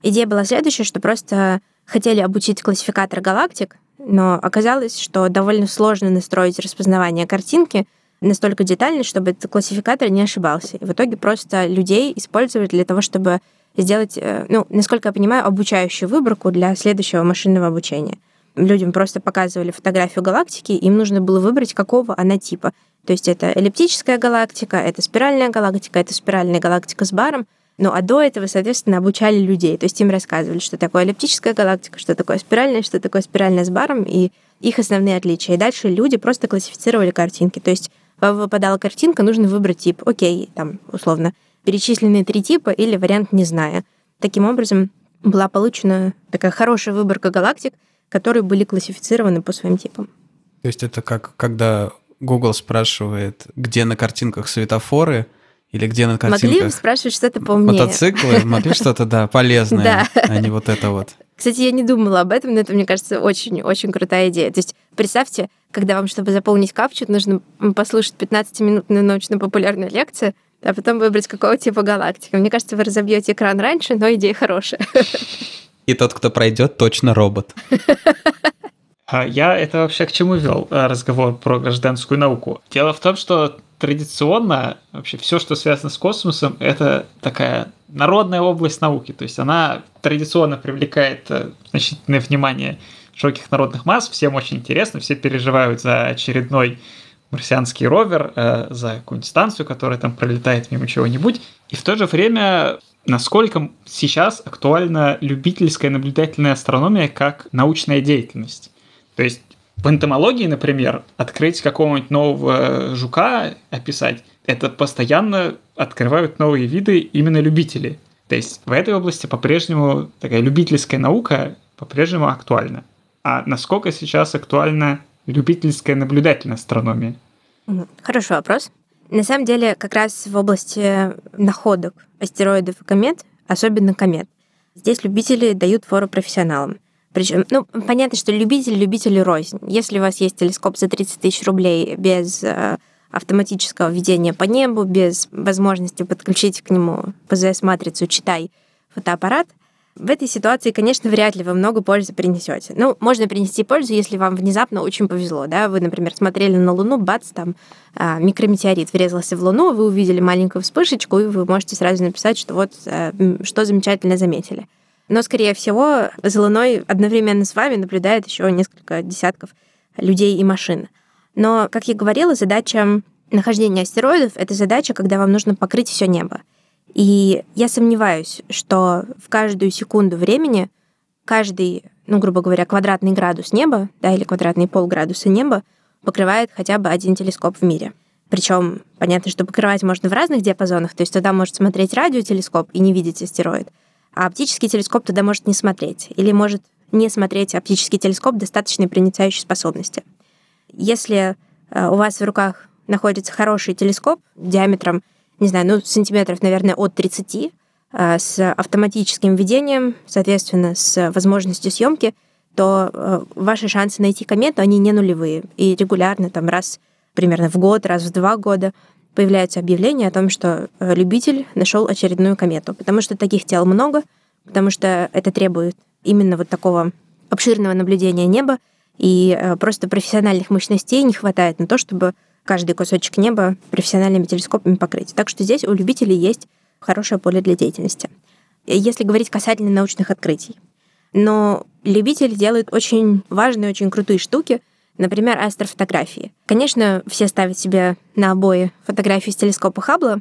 Идея была следующая, что просто хотели обучить классификатор галактик, но оказалось, что довольно сложно настроить распознавание картинки настолько детально, чтобы этот классификатор не ошибался. И в итоге просто людей использовали для того, чтобы сделать, э, ну, насколько я понимаю, обучающую выборку для следующего машинного обучения. Людям просто показывали фотографию галактики, им нужно было выбрать, какого она типа. То есть это эллиптическая галактика, это спиральная галактика, это спиральная галактика с баром. Ну, а до этого, соответственно, обучали людей. То есть им рассказывали, что такое эллиптическая галактика, что такое спиральная, что такое спиральная с баром, и их основные отличия. И дальше люди просто классифицировали картинки. То есть вам выпадала картинка, нужно выбрать тип. Окей, там, условно, перечисленные три типа или вариант «не зная». Таким образом, была получена такая хорошая выборка галактик, которые были классифицированы по своим типам. То есть это как когда Google спрашивает, где на картинках светофоры, или где на картинках... Могли спрашивать что-то поумнее. Мотоциклы, могли что-то, да, полезное, а не вот это вот. Кстати, я не думала об этом, но это, мне кажется, очень-очень крутая идея. То есть представьте, когда вам, чтобы заполнить капчу, нужно послушать 15-минутную научно-популярную лекцию, а потом выбрать какого типа галактика. Мне кажется, вы разобьете экран раньше, но идея хорошая. И тот, кто пройдет, точно робот. (laughs) А я это вообще к чему вел э, разговор про гражданскую науку? Дело в том, что традиционно вообще все, что связано с космосом, это такая народная область науки. То есть она традиционно привлекает э, значительное внимание широких народных масс. Всем очень интересно, все переживают за очередной марсианский ровер, э, за какую-нибудь станцию, которая там пролетает мимо чего-нибудь. И в то же время, насколько сейчас актуальна любительская наблюдательная астрономия как научная деятельность. То есть в энтомологии, например, открыть какого-нибудь нового жука, описать, это постоянно открывают новые виды именно любители. То есть в этой области по-прежнему такая любительская наука по-прежнему актуальна. А насколько сейчас актуальна любительская наблюдательная астрономия? Хороший вопрос. На самом деле, как раз в области находок астероидов и комет, особенно комет, здесь любители дают фору профессионалам. Причем, ну, понятно, что любитель любителю рознь. Если у вас есть телескоп за 30 тысяч рублей без э, автоматического ведения по небу, без возможности подключить к нему ПЗС-матрицу «Читай» фотоаппарат, в этой ситуации, конечно, вряд ли вы много пользы принесете. Ну, можно принести пользу, если вам внезапно очень повезло, да, вы, например, смотрели на Луну, бац, там а, микрометеорит врезался в Луну, вы увидели маленькую вспышечку, и вы можете сразу написать, что вот а, что замечательно заметили. Но, скорее всего, за Луной одновременно с вами наблюдает еще несколько десятков людей и машин. Но, как я говорила, задача нахождения астероидов — это задача, когда вам нужно покрыть все небо. И я сомневаюсь, что в каждую секунду времени каждый, ну, грубо говоря, квадратный градус неба, да, или квадратный полградуса неба покрывает хотя бы один телескоп в мире. Причем понятно, что покрывать можно в разных диапазонах, то есть туда может смотреть радиотелескоп и не видеть астероид, а оптический телескоп туда может не смотреть, или может не смотреть оптический телескоп достаточной проницающей способности. Если э, у вас в руках находится хороший телескоп диаметром, не знаю, ну, сантиметров, наверное, от 30, э, с автоматическим ведением, соответственно, с возможностью съемки, то э, ваши шансы найти комету, они не нулевые. И регулярно, там, раз примерно в год, раз в два года появляются объявления о том, что э, любитель нашел очередную комету, потому что таких тел много, потому что это требует именно вот такого обширного наблюдения неба, и э, просто профессиональных мощностей не хватает на то, чтобы каждый кусочек неба профессиональными телескопами покрыть. Так что здесь у любителей есть хорошее поле для деятельности. Если говорить касательно научных открытий. Но любитель делает очень важные, очень крутые штуки, Например, астрофотографии. Конечно, все ставят себе на обои фотографии с телескопа Хаббла,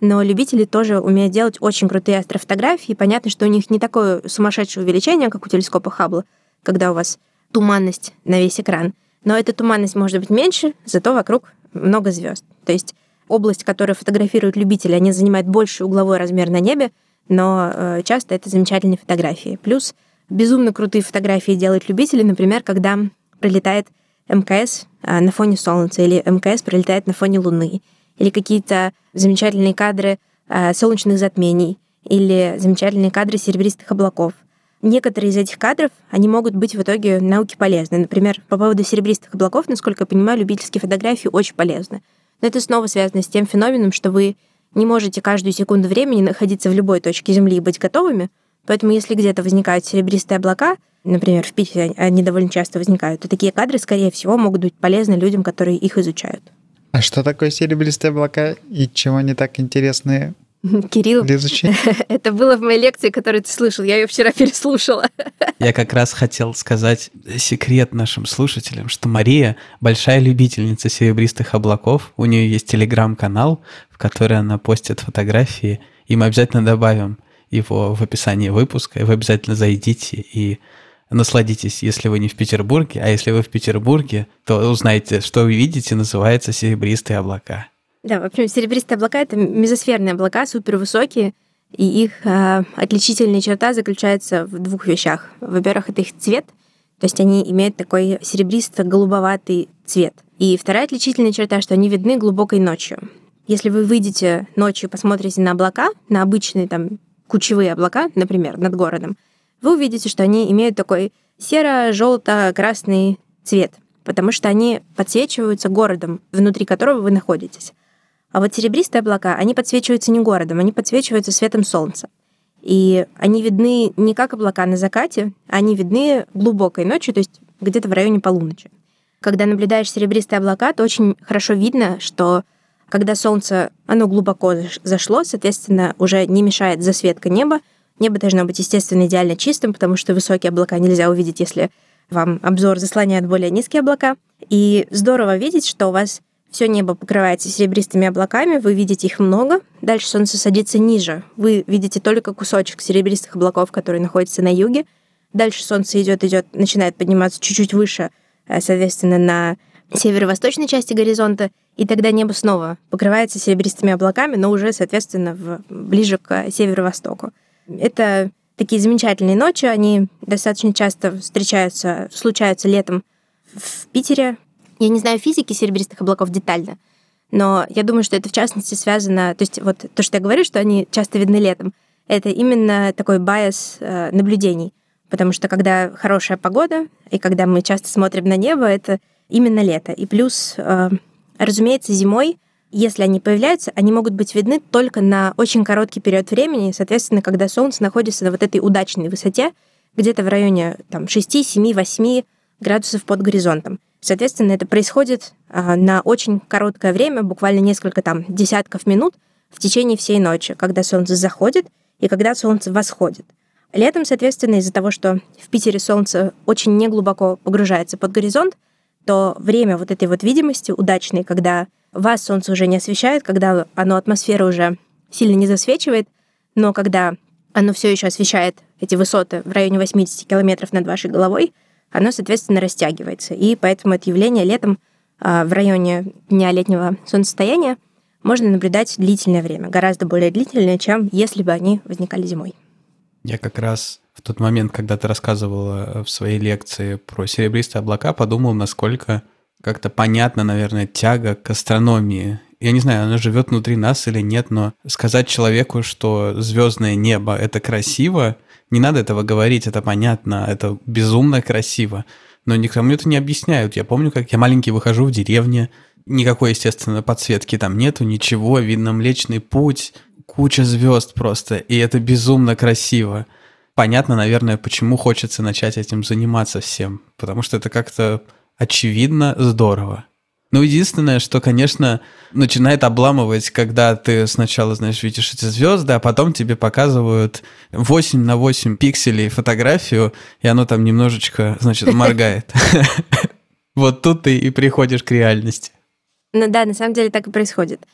но любители тоже умеют делать очень крутые астрофотографии. Понятно, что у них не такое сумасшедшее увеличение, как у телескопа Хаббла, когда у вас туманность на весь экран. Но эта туманность может быть меньше, зато вокруг много звезд. То есть область, которую фотографируют любители, они занимают больший угловой размер на небе, но э, часто это замечательные фотографии. Плюс безумно крутые фотографии делают любители, например, когда прилетает МКС а, на фоне Солнца, или МКС пролетает на фоне Луны, или какие-то замечательные кадры а, солнечных затмений, или замечательные кадры серебристых облаков. Некоторые из этих кадров, они могут быть в итоге науке полезны. Например, по поводу серебристых облаков, насколько я понимаю, любительские фотографии очень полезны. Но это снова связано с тем феноменом, что вы не можете каждую секунду времени находиться в любой точке Земли и быть готовыми, Поэтому если где-то возникают серебристые облака, например, в Питере они довольно часто возникают, то такие кадры, скорее всего, могут быть полезны людям, которые их изучают. А что такое серебристые облака и чего они так интересные (laughs) Кирилл, (laughs) это было в моей лекции, которую ты слышал. Я ее вчера (laughs) переслушала. Я как раз хотел сказать секрет нашим слушателям, что Мария большая любительница серебристых облаков. У нее есть телеграм-канал, в который она постит фотографии, и мы обязательно добавим его в описании выпуска, и вы обязательно зайдите и насладитесь, если вы не в Петербурге, а если вы в Петербурге, то узнаете, что вы видите, называется серебристые облака. Да, в общем, серебристые облака — это мезосферные облака, супервысокие, и их э, отличительная черта заключается в двух вещах. Во-первых, это их цвет, то есть они имеют такой серебристо-голубоватый цвет. И вторая отличительная черта, что они видны глубокой ночью. Если вы выйдете ночью посмотрите на облака, на обычные там кучевые облака, например, над городом, вы увидите, что они имеют такой серо-желто-красный цвет, потому что они подсвечиваются городом, внутри которого вы находитесь. А вот серебристые облака, они подсвечиваются не городом, они подсвечиваются светом солнца. И они видны не как облака на закате, они видны глубокой ночью, то есть где-то в районе полуночи. Когда наблюдаешь серебристые облака, то очень хорошо видно, что когда солнце, оно глубоко зашло, соответственно, уже не мешает засветка неба. Небо должно быть, естественно, идеально чистым, потому что высокие облака нельзя увидеть, если вам обзор заслоняют более низкие облака. И здорово видеть, что у вас все небо покрывается серебристыми облаками, вы видите их много. Дальше солнце садится ниже. Вы видите только кусочек серебристых облаков, которые находятся на юге. Дальше солнце идет, идет, начинает подниматься чуть-чуть выше, э, соответственно, на северо-восточной части горизонта, и тогда небо снова покрывается серебристыми облаками, но уже, соответственно, в, ближе к северо-востоку. Это такие замечательные ночи, они достаточно часто встречаются, случаются летом в Питере. Я не знаю физики серебристых облаков детально, но я думаю, что это в частности связано, то есть вот то, что я говорю, что они часто видны летом, это именно такой байс э, наблюдений. Потому что когда хорошая погода, и когда мы часто смотрим на небо, это именно лето. И плюс, э, разумеется, зимой, если они появляются, они могут быть видны только на очень короткий период времени, соответственно, когда Солнце находится на вот этой удачной высоте, где-то в районе там, 6, 7, 8 градусов под горизонтом. Соответственно, это происходит э, на очень короткое время, буквально несколько там десятков минут в течение всей ночи, когда Солнце заходит и когда Солнце восходит. Летом, соответственно, из-за того, что в Питере Солнце очень неглубоко погружается под горизонт, то время вот этой вот видимости удачной, когда вас солнце уже не освещает, когда оно атмосферу уже сильно не засвечивает, но когда оно все еще освещает эти высоты в районе 80 километров над вашей головой, оно, соответственно, растягивается. И поэтому это явление летом а, в районе дня летнего солнцестояния можно наблюдать длительное время, гораздо более длительное, чем если бы они возникали зимой. Я как раз в тот момент, когда ты рассказывала в своей лекции про серебристые облака, подумал, насколько как-то понятно, наверное, тяга к астрономии. Я не знаю, она живет внутри нас или нет, но сказать человеку, что звездное небо это красиво, не надо этого говорить, это понятно, это безумно красиво. Но никому это не объясняют. Я помню, как я маленький выхожу в деревне, никакой, естественно, подсветки там нету, ничего, видно Млечный Путь, куча звезд просто, и это безумно красиво. Понятно, наверное, почему хочется начать этим заниматься всем, потому что это как-то очевидно здорово. Ну, единственное, что, конечно, начинает обламывать, когда ты сначала, знаешь, видишь эти звезды, а потом тебе показывают 8 на 8 пикселей фотографию, и оно там немножечко, значит, моргает. (laughs) Вот тут ты и приходишь к реальности. Ну да, на самом деле так и происходит.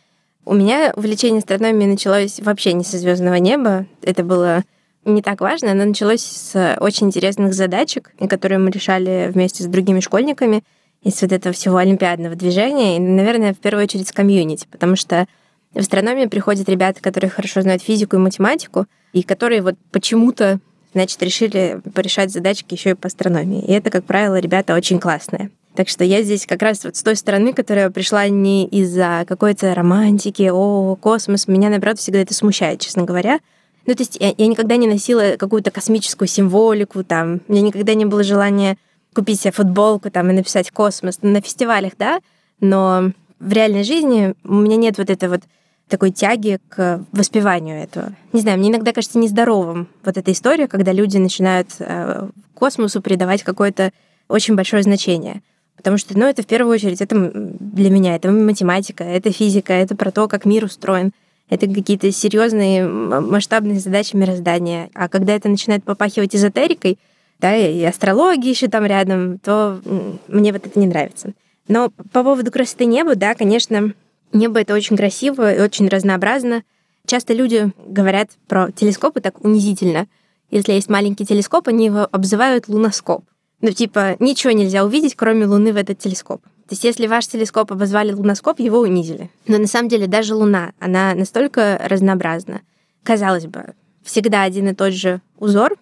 У меня увлечение астрономией началось вообще не со звездного неба. Это было не так важно. Оно началось с очень интересных задачек, которые мы решали вместе с другими школьниками из вот этого всего олимпиадного движения. И, наверное, в первую очередь с комьюнити, потому что в астрономию приходят ребята, которые хорошо знают физику и математику, и которые вот почему-то, значит, решили порешать задачки еще и по астрономии. И это, как правило, ребята очень классные. Так что я здесь как раз вот с той стороны, которая пришла не из-за какой-то романтики, о, космос. Меня, наоборот, всегда это смущает, честно говоря. Ну, то есть я, я никогда не носила какую-то космическую символику, там, у меня никогда не было желания купить себе футболку там и написать «космос». На фестивалях, да, но в реальной жизни у меня нет вот этой вот такой тяги к воспеванию этого. Не знаю, мне иногда кажется нездоровым вот эта история, когда люди начинают э, космосу придавать какое-то очень большое значение. Потому что, ну, это в первую очередь, это для меня, это математика, это физика, это про то, как мир устроен. Это какие-то серьезные масштабные задачи мироздания. А когда это начинает попахивать эзотерикой, да, и астрология еще там рядом, то мне вот это не нравится. Но по поводу красоты неба, да, конечно, небо это очень красиво и очень разнообразно. Часто люди говорят про телескопы так унизительно. Если есть маленький телескоп, они его обзывают луноскоп. Ну, типа, ничего нельзя увидеть, кроме Луны в этот телескоп. То есть, если ваш телескоп обозвали луноскоп, его унизили. Но на самом деле даже Луна, она настолько разнообразна. Казалось бы, всегда один и тот же узор,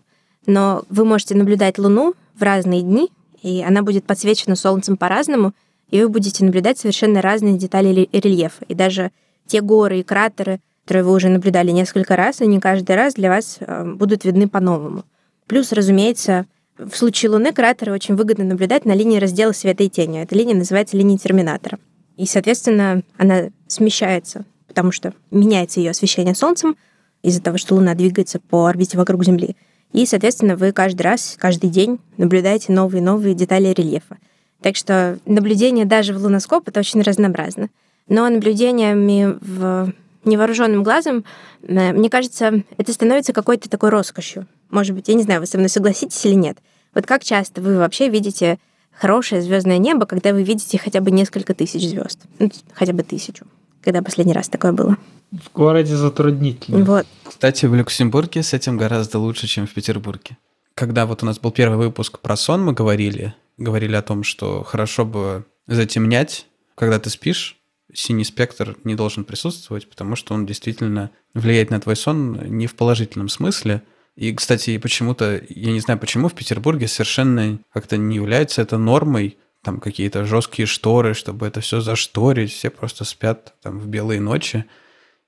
но вы можете наблюдать Луну в разные дни, и она будет подсвечена Солнцем по-разному, и вы будете наблюдать совершенно разные детали рельефа. И даже те горы и кратеры, которые вы уже наблюдали несколько раз, они каждый раз для вас э, будут видны по-новому. Плюс, разумеется, в случае Луны кратеры очень выгодно наблюдать на линии раздела света и тени. Эта линия называется линией терминатора. И, соответственно, она смещается, потому что меняется ее освещение Солнцем из-за того, что Луна двигается по орбите вокруг Земли. И, соответственно, вы каждый раз, каждый день наблюдаете новые и новые детали рельефа. Так что наблюдение даже в луноскоп это очень разнообразно. Но наблюдениями в невооруженным глазом, э, мне кажется, это становится какой-то такой роскошью. Может быть, я не знаю, вы со мной согласитесь или нет. Вот как часто вы вообще видите хорошее звездное небо, когда вы видите хотя бы несколько тысяч звезд? Ну, хотя бы тысячу. Когда последний раз такое было? В городе затруднительно. Вот. Кстати, в Люксембурге с этим гораздо лучше, чем в Петербурге. Когда вот у нас был первый выпуск про сон, мы говорили, говорили о том, что хорошо бы затемнять, когда ты спишь, синий спектр не должен присутствовать, потому что он действительно влияет на твой сон не в положительном смысле. И, кстати, почему-то, я не знаю почему, в Петербурге совершенно как-то не является это нормой, там какие-то жесткие шторы, чтобы это все зашторить, все просто спят там в белые ночи.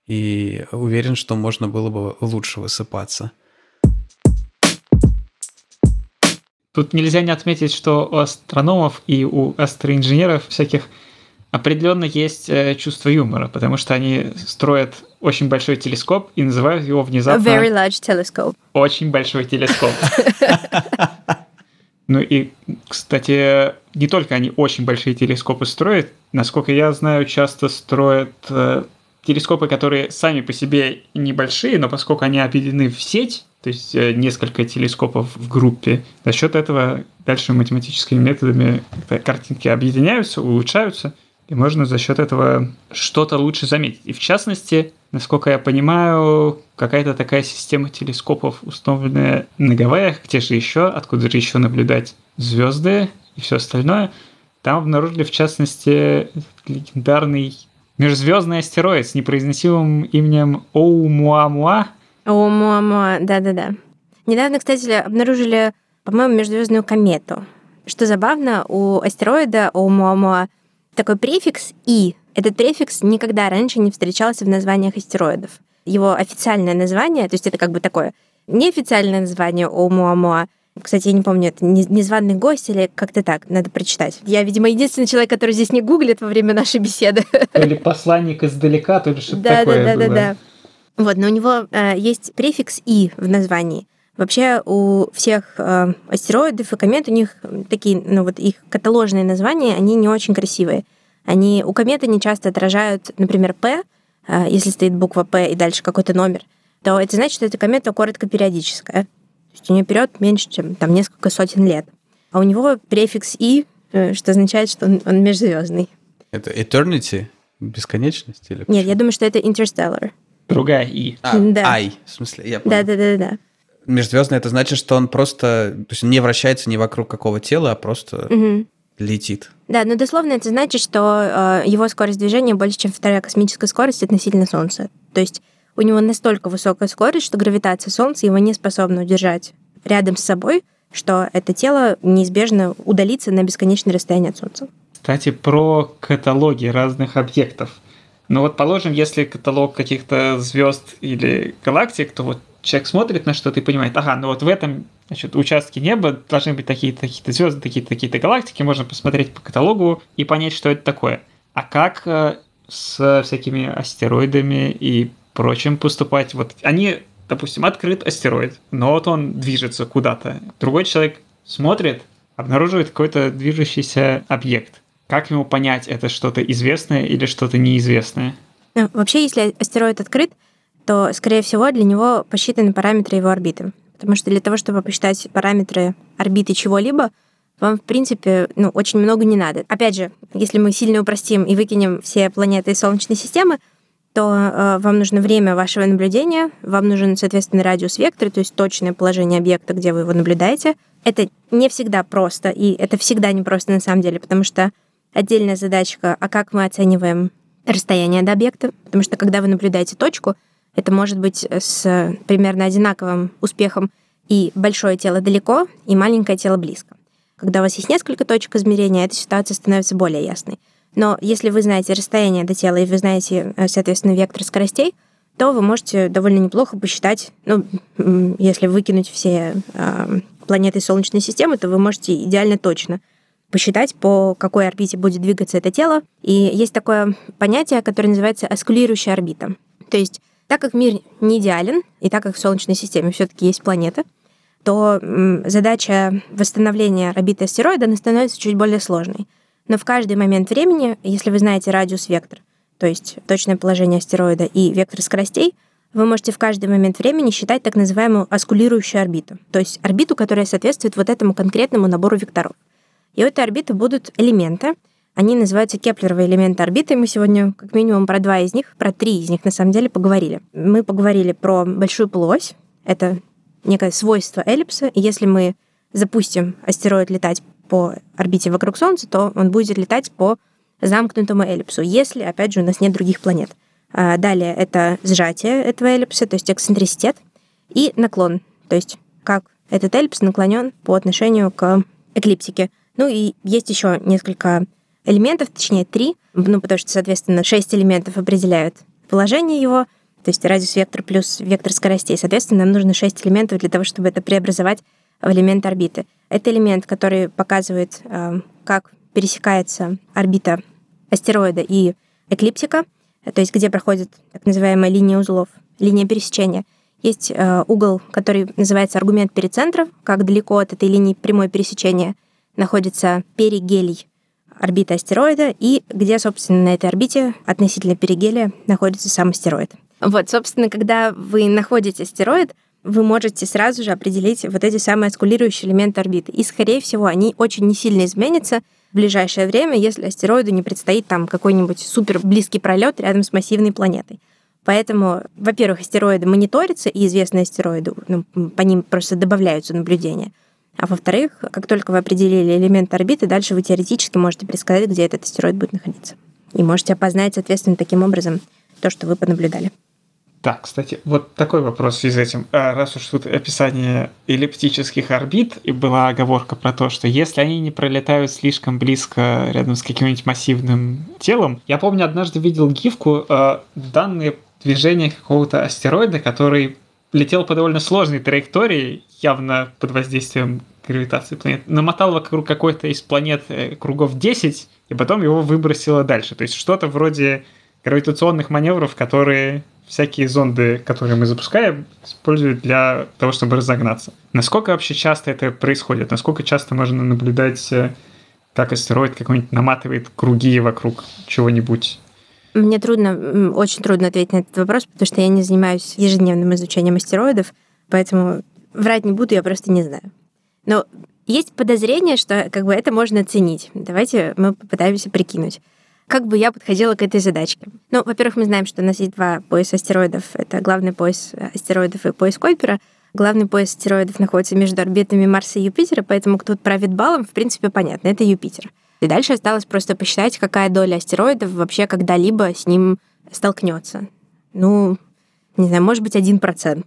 И уверен, что можно было бы лучше высыпаться. Тут нельзя не отметить, что у астрономов и у астроинженеров всяких определенно есть э, чувство юмора, потому что они строят очень большой телескоп и называют его внезапно... A very large telescope. Очень большой телескоп. (laughs) Ну и, кстати, не только они очень большие телескопы строят, насколько я знаю, часто строят э, телескопы, которые сами по себе небольшие, но поскольку они объединены в сеть, то есть э, несколько телескопов в группе, за счет этого дальше математическими методами картинки объединяются, улучшаются, и можно за счет этого что-то лучше заметить. И в частности, насколько я понимаю, какая-то такая система телескопов, установленная на Гавайях, где же еще, откуда же еще наблюдать звезды и все остальное. Там обнаружили, в частности, легендарный межзвездный астероид с непроизносимым именем Оумуамуа. Оумуамуа, да-да-да. Недавно, кстати, обнаружили, по-моему, межзвездную комету. Что забавно, у астероида Оумуамуа такой префикс «и». Этот префикс никогда раньше не встречался в названиях астероидов. Его официальное название, то есть это как бы такое неофициальное название Оумуамуа, кстати, я не помню, это незваный гость или как-то так, надо прочитать. Я, видимо, единственный человек, который здесь не гуглит во время нашей беседы. Или посланник издалека, то ли что-то да, такое да, да, да, да. Вот, но у него э, есть префикс «и» в названии. Вообще у всех э, астероидов и комет у них такие, ну вот их каталожные названия, они не очень красивые. Они, у кометы не часто отражают, например, «П», э, если стоит буква «П» и дальше какой-то номер, то это значит, что эта комета коротко периодическая. То есть у нее период меньше, чем там несколько сотен лет. А у него префикс «и», э, что означает, что он, он межзвездный. Это eternity? Бесконечность? Или Нет, почему? я думаю, что это interstellar. Другая «и». А, Да. ай, в смысле, я понял. Да-да-да-да. Межзвездный это значит, что он просто, то есть он не вращается ни вокруг какого тела, а просто Мгм. летит. Да, но дословно это значит, что э, его скорость движения больше, чем вторая космическая скорость относительно Солнца. То есть у него настолько высокая скорость, что гравитация Солнца его не способна удержать рядом с собой, что это тело неизбежно удалится на бесконечное расстояние от Солнца. Кстати, про каталоги разных объектов. Ну вот, положим, если каталог каких-то звезд или галактик, то вот человек смотрит на что-то и понимает, ага, ну вот в этом значит, участке неба должны быть такие-то такие звезды, такие-то такие-то галактики, можно посмотреть по каталогу и понять, что это такое. А как э, с всякими астероидами и прочим поступать? Вот они, допустим, открыт астероид, но вот он движется куда-то. Другой человек смотрит, обнаруживает какой-то движущийся объект. Как ему понять, это что-то известное или что-то неизвестное? Ну, вообще, если астероид открыт, то, скорее всего, для него посчитаны параметры его орбиты. Потому что для того, чтобы посчитать параметры орбиты чего-либо, вам, в принципе, ну, очень много не надо. Опять же, если мы сильно упростим и выкинем все планеты из Солнечной системы, то э, вам нужно время вашего наблюдения, вам нужен, соответственно, радиус вектора, то есть точное положение объекта, где вы его наблюдаете. Это не всегда просто, и это всегда непросто на самом деле, потому что отдельная задачка, а как мы оцениваем расстояние до объекта, потому что когда вы наблюдаете точку, это может быть с примерно одинаковым успехом и большое тело далеко, и маленькое тело близко. Когда у вас есть несколько точек измерения, эта ситуация становится более ясной. Но если вы знаете расстояние до тела и вы знаете, э, соответственно, вектор скоростей, то вы можете довольно неплохо посчитать, ну, если выкинуть все э, планеты Солнечной системы, то вы можете идеально точно посчитать, по какой орбите будет двигаться это тело. И есть такое понятие, которое называется аскулирующая орбита. То есть, так как мир не идеален, и так как в Солнечной системе все-таки есть планеты, то задача восстановления орбиты астероида становится чуть более сложной. Но в каждый момент времени, если вы знаете радиус вектор, то есть точное положение астероида и вектор скоростей, вы можете в каждый момент времени считать так называемую аскулирующую орбиту, то есть орбиту, которая соответствует вот этому конкретному набору векторов. И у этой орбиты будут элементы, они называются кеплеровые элементы орбиты. Мы сегодня как минимум про два из них, про три из них на самом деле поговорили. Мы поговорили про большую полуось. Это некое свойство эллипса. И если мы запустим астероид летать по орбите вокруг Солнца, то он будет летать по замкнутому эллипсу, если, опять же, у нас нет других планет. А Далее это сжатие этого эллипса, то есть эксцентриситет, и наклон, то есть как этот эллипс наклонен по отношению к эклиптике. Ну и есть еще несколько элементов, точнее три, ну потому что, соответственно, шесть элементов определяют положение его, то есть радиус вектор плюс вектор скоростей. Соответственно, нам нужно шесть элементов для того, чтобы это преобразовать в элемент орбиты. Это элемент, который показывает, э, как пересекается орбита астероида и эклиптика, то есть где проходит так называемая линия узлов, линия пересечения. Есть э, угол, который называется аргумент перицентра, как далеко от этой линии прямое пересечения находится перигелий орбиты астероида и где, собственно, на этой орбите относительно перигелия находится сам астероид. Вот, собственно, когда вы находите астероид, вы можете сразу же определить вот эти самые аскулирующие элементы орбиты. И, скорее всего, они очень не сильно изменятся в ближайшее время, если астероиду не предстоит там какой-нибудь супер близкий пролет рядом с массивной планетой. Поэтому, во-первых, астероиды мониторятся, и известные астероиды, ну, по ним просто добавляются наблюдения. А во-вторых, как только вы определили элемент орбиты, дальше вы теоретически можете предсказать, где этот астероид будет находиться. И можете опознать, соответственно, таким образом то, что вы понаблюдали. Так, кстати, вот такой вопрос с этим. А, раз уж тут описание эллиптических орбит, и была оговорка про то, что если они не пролетают слишком близко рядом с каким-нибудь массивным телом... Я помню, однажды видел гифку, э, данные движения какого-то астероида, который летел по довольно сложной траектории, явно под воздействием гравитации планет, намотал вокруг какой-то из планет э, кругов 10, и потом его выбросило дальше. То есть что-то вроде гравитационных маневров, которые всякие зонды, которые мы запускаем, используют для того, чтобы разогнаться. Насколько вообще часто это происходит? Насколько часто можно наблюдать, э, как астероид какой-нибудь наматывает круги вокруг чего-нибудь? Мне трудно, очень трудно ответить на этот вопрос, потому что я не занимаюсь ежедневным изучением астероидов, поэтому врать не буду, я просто не знаю. Но есть подозрение, что как бы это можно оценить. Давайте мы попытаемся прикинуть как бы я подходила к этой задачке? Ну, во-первых, мы знаем, что у нас есть два пояса астероидов. Это главный пояс астероидов и пояс Койпера. Главный пояс астероидов находится между орбитами Марса и Юпитера, поэтому кто правит балом, в принципе, понятно, это Юпитер. И дальше осталось просто посчитать, какая доля астероидов вообще когда-либо с ним столкнется. Ну, не знаю, может быть, один процент,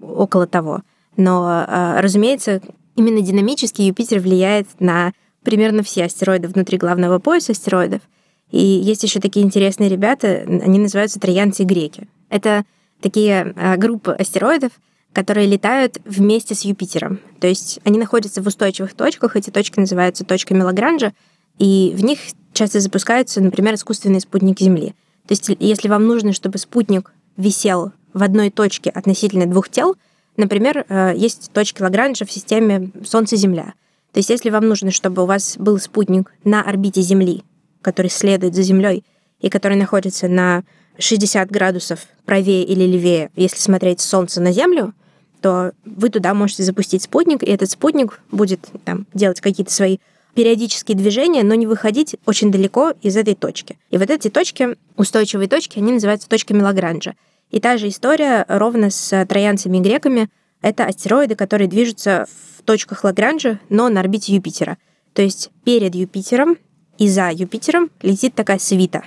около того. Но, а, разумеется, именно динамически Юпитер влияет на примерно все астероиды внутри главного пояса астероидов — и есть еще такие интересные ребята, они называются троянцы и греки. Это такие а, группы астероидов, которые летают вместе с Юпитером. То есть они находятся в устойчивых точках, эти точки называются точками Лагранжа, и в них часто запускаются, например, искусственные спутники Земли. То есть если вам нужно, чтобы спутник висел в одной точке относительно двух тел, например, э, есть точки Лагранжа в системе Солнце-Земля. То есть если вам нужно, чтобы у вас был спутник на орбите Земли, который следует за Землей и который находится на 60 градусов правее или левее, если смотреть Солнце на Землю, то вы туда можете запустить спутник, и этот спутник будет там, делать какие-то свои периодические движения, но не выходить очень далеко из этой точки. И вот эти точки, устойчивые точки, они называются точками Лагранжа. И та же история ровно с троянцами и греками. Это астероиды, которые движутся в точках Лагранжа, но на орбите Юпитера. То есть перед Юпитером и за Юпитером летит такая свита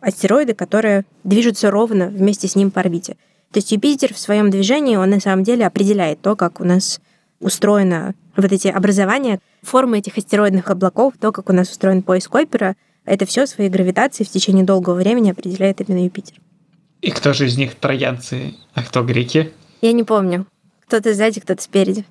астероиды, которые движутся ровно вместе с ним по орбите. То есть Юпитер в своем движении, он на самом деле определяет то, как у нас устроено вот эти образования, формы этих астероидных облаков, то, как у нас устроен пояс Койпера, это все своей гравитацией в течение долгого времени определяет именно Юпитер. И кто же из них троянцы, а кто греки? Я не помню. Кто-то сзади, кто-то спереди.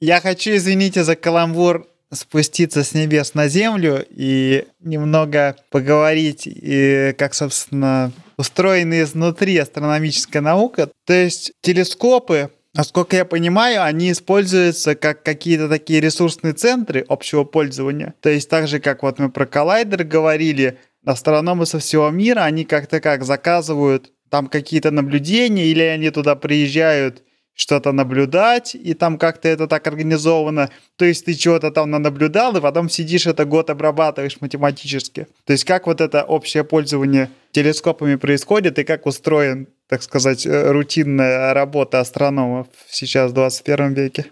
Я хочу, извините за каламбур, спуститься с небес на землю и немного поговорить, и как, собственно, устроена изнутри астрономическая наука. То есть телескопы, насколько я понимаю, они используются как какие-то такие ресурсные центры общего пользования. То есть так же, как вот мы про коллайдер говорили, астрономы со всего мира, они как-то как заказывают там какие-то наблюдения, или они туда приезжают что-то наблюдать, и там как-то это так организовано. То есть ты чего-то там наблюдал, и потом сидишь это год обрабатываешь математически. То есть как вот это общее пользование телескопами происходит, и как устроен, так сказать, э, рутинная работа астрономов сейчас в 21 веке?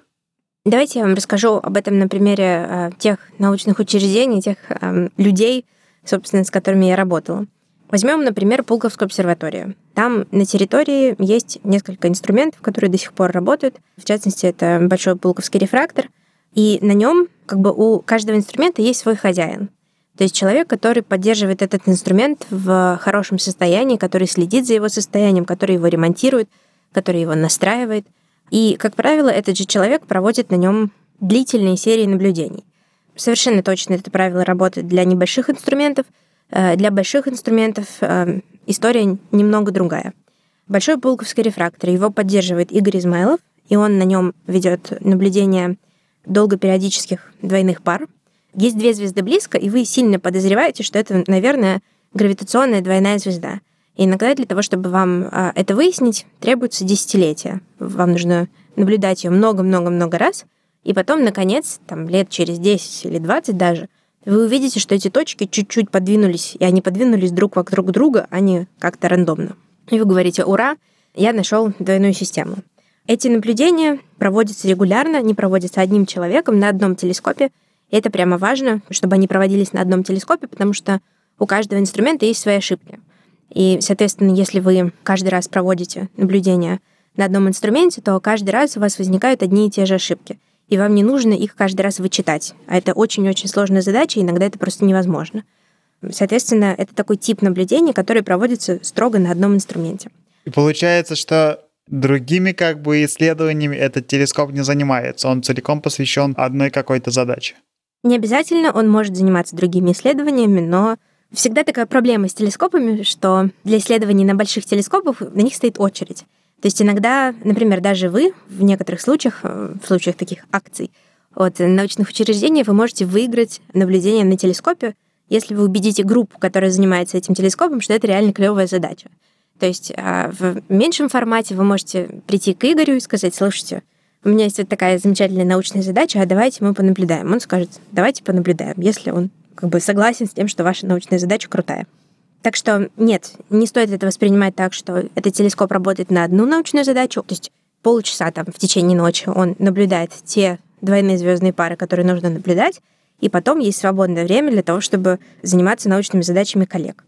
Давайте я вам расскажу об этом на примере э, тех научных учреждений, тех э, людей, собственно, с которыми я работала. Возьмем, например, Пулковскую обсерваторию. Там на территории есть несколько инструментов, которые до сих пор работают. В частности, это большой пулковский рефрактор. И на нем как бы у каждого инструмента есть свой хозяин. То есть человек, который поддерживает этот инструмент в хорошем состоянии, который следит за его состоянием, который его ремонтирует, который его настраивает. И, как правило, этот же человек проводит на нем длительные серии наблюдений. Совершенно точно это правило работает для небольших инструментов — Э, для больших инструментов э, история немного другая. Большой пулковский рефрактор, его поддерживает Игорь Измайлов, и он на нем ведет наблюдение долгопериодических двойных пар. Есть две звезды близко, и вы сильно подозреваете, что это, наверное, гравитационная двойная звезда. И иногда для того, чтобы вам э, это выяснить, требуется десятилетия. Вам нужно наблюдать ее много-много-много раз, и потом, наконец, там, лет через 10 или 20 даже, вы увидите, что эти точки чуть-чуть подвинулись, и они подвинулись друг вокруг друга, а не как-то рандомно. И вы говорите, ура, я нашел двойную систему. Эти наблюдения проводятся регулярно, не проводятся одним человеком на одном телескопе. И это прямо важно, чтобы они проводились на одном телескопе, потому что у каждого инструмента есть свои ошибки. И, соответственно, если вы каждый раз проводите наблюдения на одном инструменте, то каждый раз у вас возникают одни и те же ошибки. И вам не нужно их каждый раз вычитать. А это очень-очень сложная задача, иногда это просто невозможно. Соответственно, это такой тип наблюдения, который проводится строго на одном инструменте. И получается, что другими как бы исследованиями этот телескоп не занимается. Он целиком посвящен одной какой-то задаче. Не обязательно он может заниматься другими исследованиями, но всегда такая проблема с телескопами, что для исследований на больших телескопах на них стоит очередь. То есть иногда, например, даже вы в некоторых случаях, э, в случаях таких акций от научных учреждений, вы можете выиграть наблюдение на телескопе, если вы убедите группу, которая занимается этим телескопом, что это реально клевая задача. То есть а, в меньшем формате вы можете прийти к Игорю и сказать, слушайте, у меня есть вот такая замечательная научная задача, а давайте мы понаблюдаем. Он скажет, давайте понаблюдаем, если он как бы согласен с тем, что ваша научная задача крутая. Так что нет, не стоит это воспринимать так, что этот телескоп работает на одну научную задачу, то есть полчаса там в течение ночи он наблюдает те двойные звездные пары, которые нужно наблюдать, и потом есть свободное время для того, чтобы заниматься научными задачами коллег.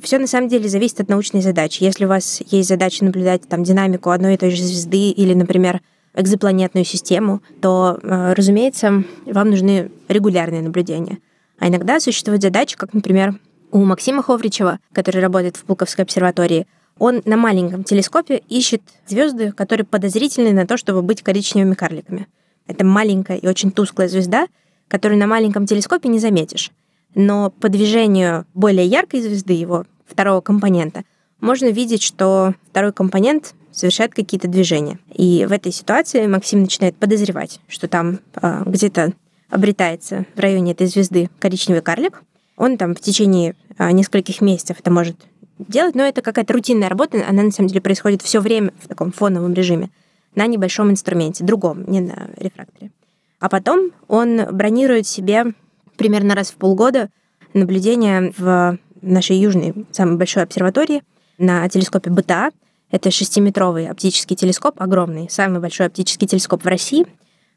Все на самом деле зависит от научной задачи. Если у вас есть задача наблюдать там динамику одной и той же звезды или, например, экзопланетную систему, то, э, разумеется, вам нужны регулярные наблюдения. А иногда существуют задачи, как, например, у Максима Ховричева, который работает в Пулковской обсерватории, он на маленьком телескопе ищет звезды, которые подозрительны на то, чтобы быть коричневыми карликами. Это маленькая и очень тусклая звезда, которую на маленьком телескопе не заметишь. Но по движению более яркой звезды, его второго компонента, можно видеть, что второй компонент совершает какие-то движения. И в этой ситуации Максим начинает подозревать, что там э, где-то обретается в районе этой звезды коричневый карлик. Он там в течение э, нескольких месяцев это может делать, но это какая-то рутинная работа, она на самом деле происходит все время в таком фоновом режиме на небольшом инструменте, другом, не на рефракторе. А потом он бронирует себе примерно раз в полгода наблюдение в нашей южной, самой большой обсерватории на телескопе БТА. Это шестиметровый оптический телескоп, огромный, самый большой оптический телескоп в России.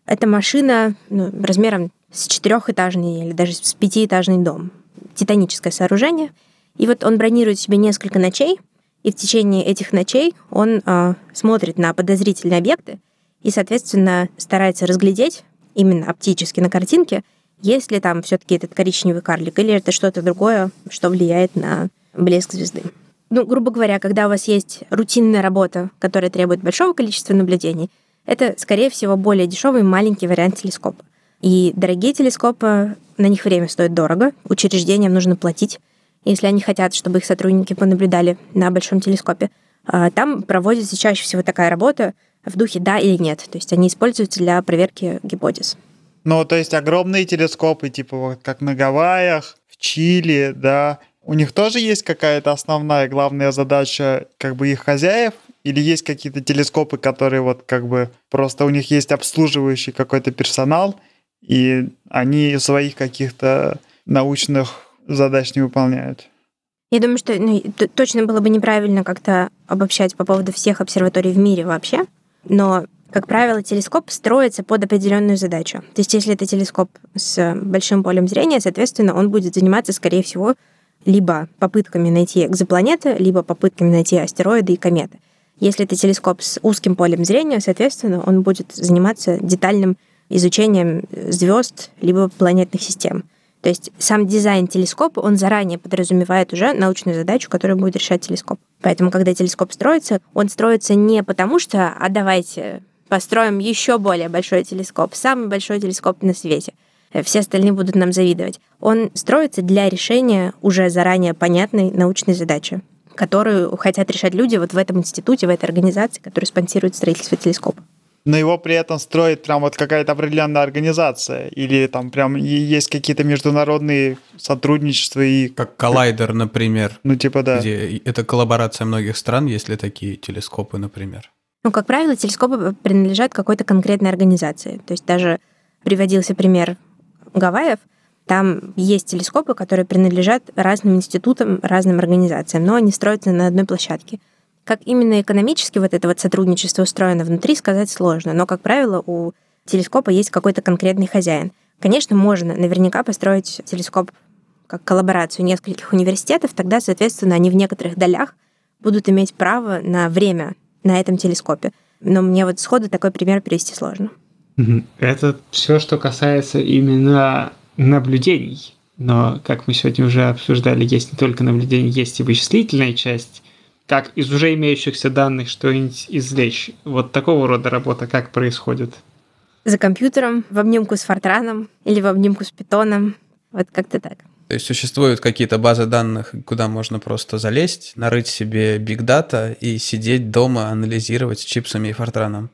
Это машина ну, размером с четырехэтажный или даже с пятиэтажный дом. Титаническое сооружение. И вот он бронирует себе несколько ночей, и в течение этих ночей он э, смотрит на подозрительные объекты и, соответственно, старается разглядеть, именно оптически на картинке, есть ли там все-таки этот коричневый карлик, или это что-то другое, что влияет на блеск звезды. Ну, грубо говоря, когда у вас есть рутинная работа, которая требует большого количества наблюдений, это, скорее всего, более дешевый маленький вариант телескопа. И дорогие телескопы, на них время стоит дорого, учреждениям нужно платить, если они хотят, чтобы их сотрудники понаблюдали на большом телескопе. А там проводится чаще всего такая работа, в духе да или нет. То есть они используются для проверки гипотез. Ну, то есть огромные телескопы, типа вот как на Гавайях, в Чили, да, у них тоже есть какая-то основная главная задача как бы их хозяев? Или есть какие-то телескопы, которые вот как бы просто у них есть обслуживающий какой-то персонал, и они своих каких-то научных задач не выполняют? Я думаю, что ну, точно было бы неправильно как-то обобщать по поводу всех обсерваторий в мире вообще. Но, как правило, телескоп строится под определенную задачу. То есть, если это телескоп с большим полем зрения, соответственно, он будет заниматься, скорее всего, либо попытками найти экзопланеты, либо попытками найти астероиды и кометы. Если это телескоп с узким полем зрения, соответственно, он будет заниматься детальным изучением звезд либо планетных систем. То есть сам дизайн телескопа, он заранее подразумевает уже научную задачу, которую будет решать телескоп. Поэтому, когда телескоп строится, он строится не потому что, а давайте построим еще более большой телескоп, самый большой телескоп на свете. Все остальные будут нам завидовать. Он строится для решения уже заранее понятной научной задачи, которую хотят решать люди вот в этом институте, в этой организации, которая спонсирует строительство телескопа но его при этом строит прям вот какая-то определенная организация, или там прям есть какие-то международные сотрудничества и... Как коллайдер, например. Ну, типа, да. Где это коллаборация многих стран, если такие телескопы, например. Ну, как правило, телескопы принадлежат какой-то конкретной организации. То есть даже приводился пример Гавайев, там есть телескопы, которые принадлежат разным институтам, разным организациям, но они строятся на одной площадке. Как именно экономически вот это вот сотрудничество устроено внутри, сказать сложно. Но, как правило, у телескопа есть какой-то конкретный хозяин. Конечно, можно наверняка построить телескоп как коллаборацию нескольких университетов, тогда, соответственно, они в некоторых долях будут иметь право на время на этом телескопе. Но мне вот сходу такой пример привести сложно. Это все, что касается именно наблюдений. Но, как мы сегодня уже обсуждали, есть не только наблюдение, есть и вычислительная часть. Как из уже имеющихся данных что-нибудь извлечь. Вот такого рода работа как происходит? За компьютером, в обнимку с Фортраном или в обнимку с Питоном. Вот как-то так. То есть существуют какие-то базы данных, куда можно просто залезть, нарыть себе биг дата и сидеть дома, анализировать с чипсами и фортраном.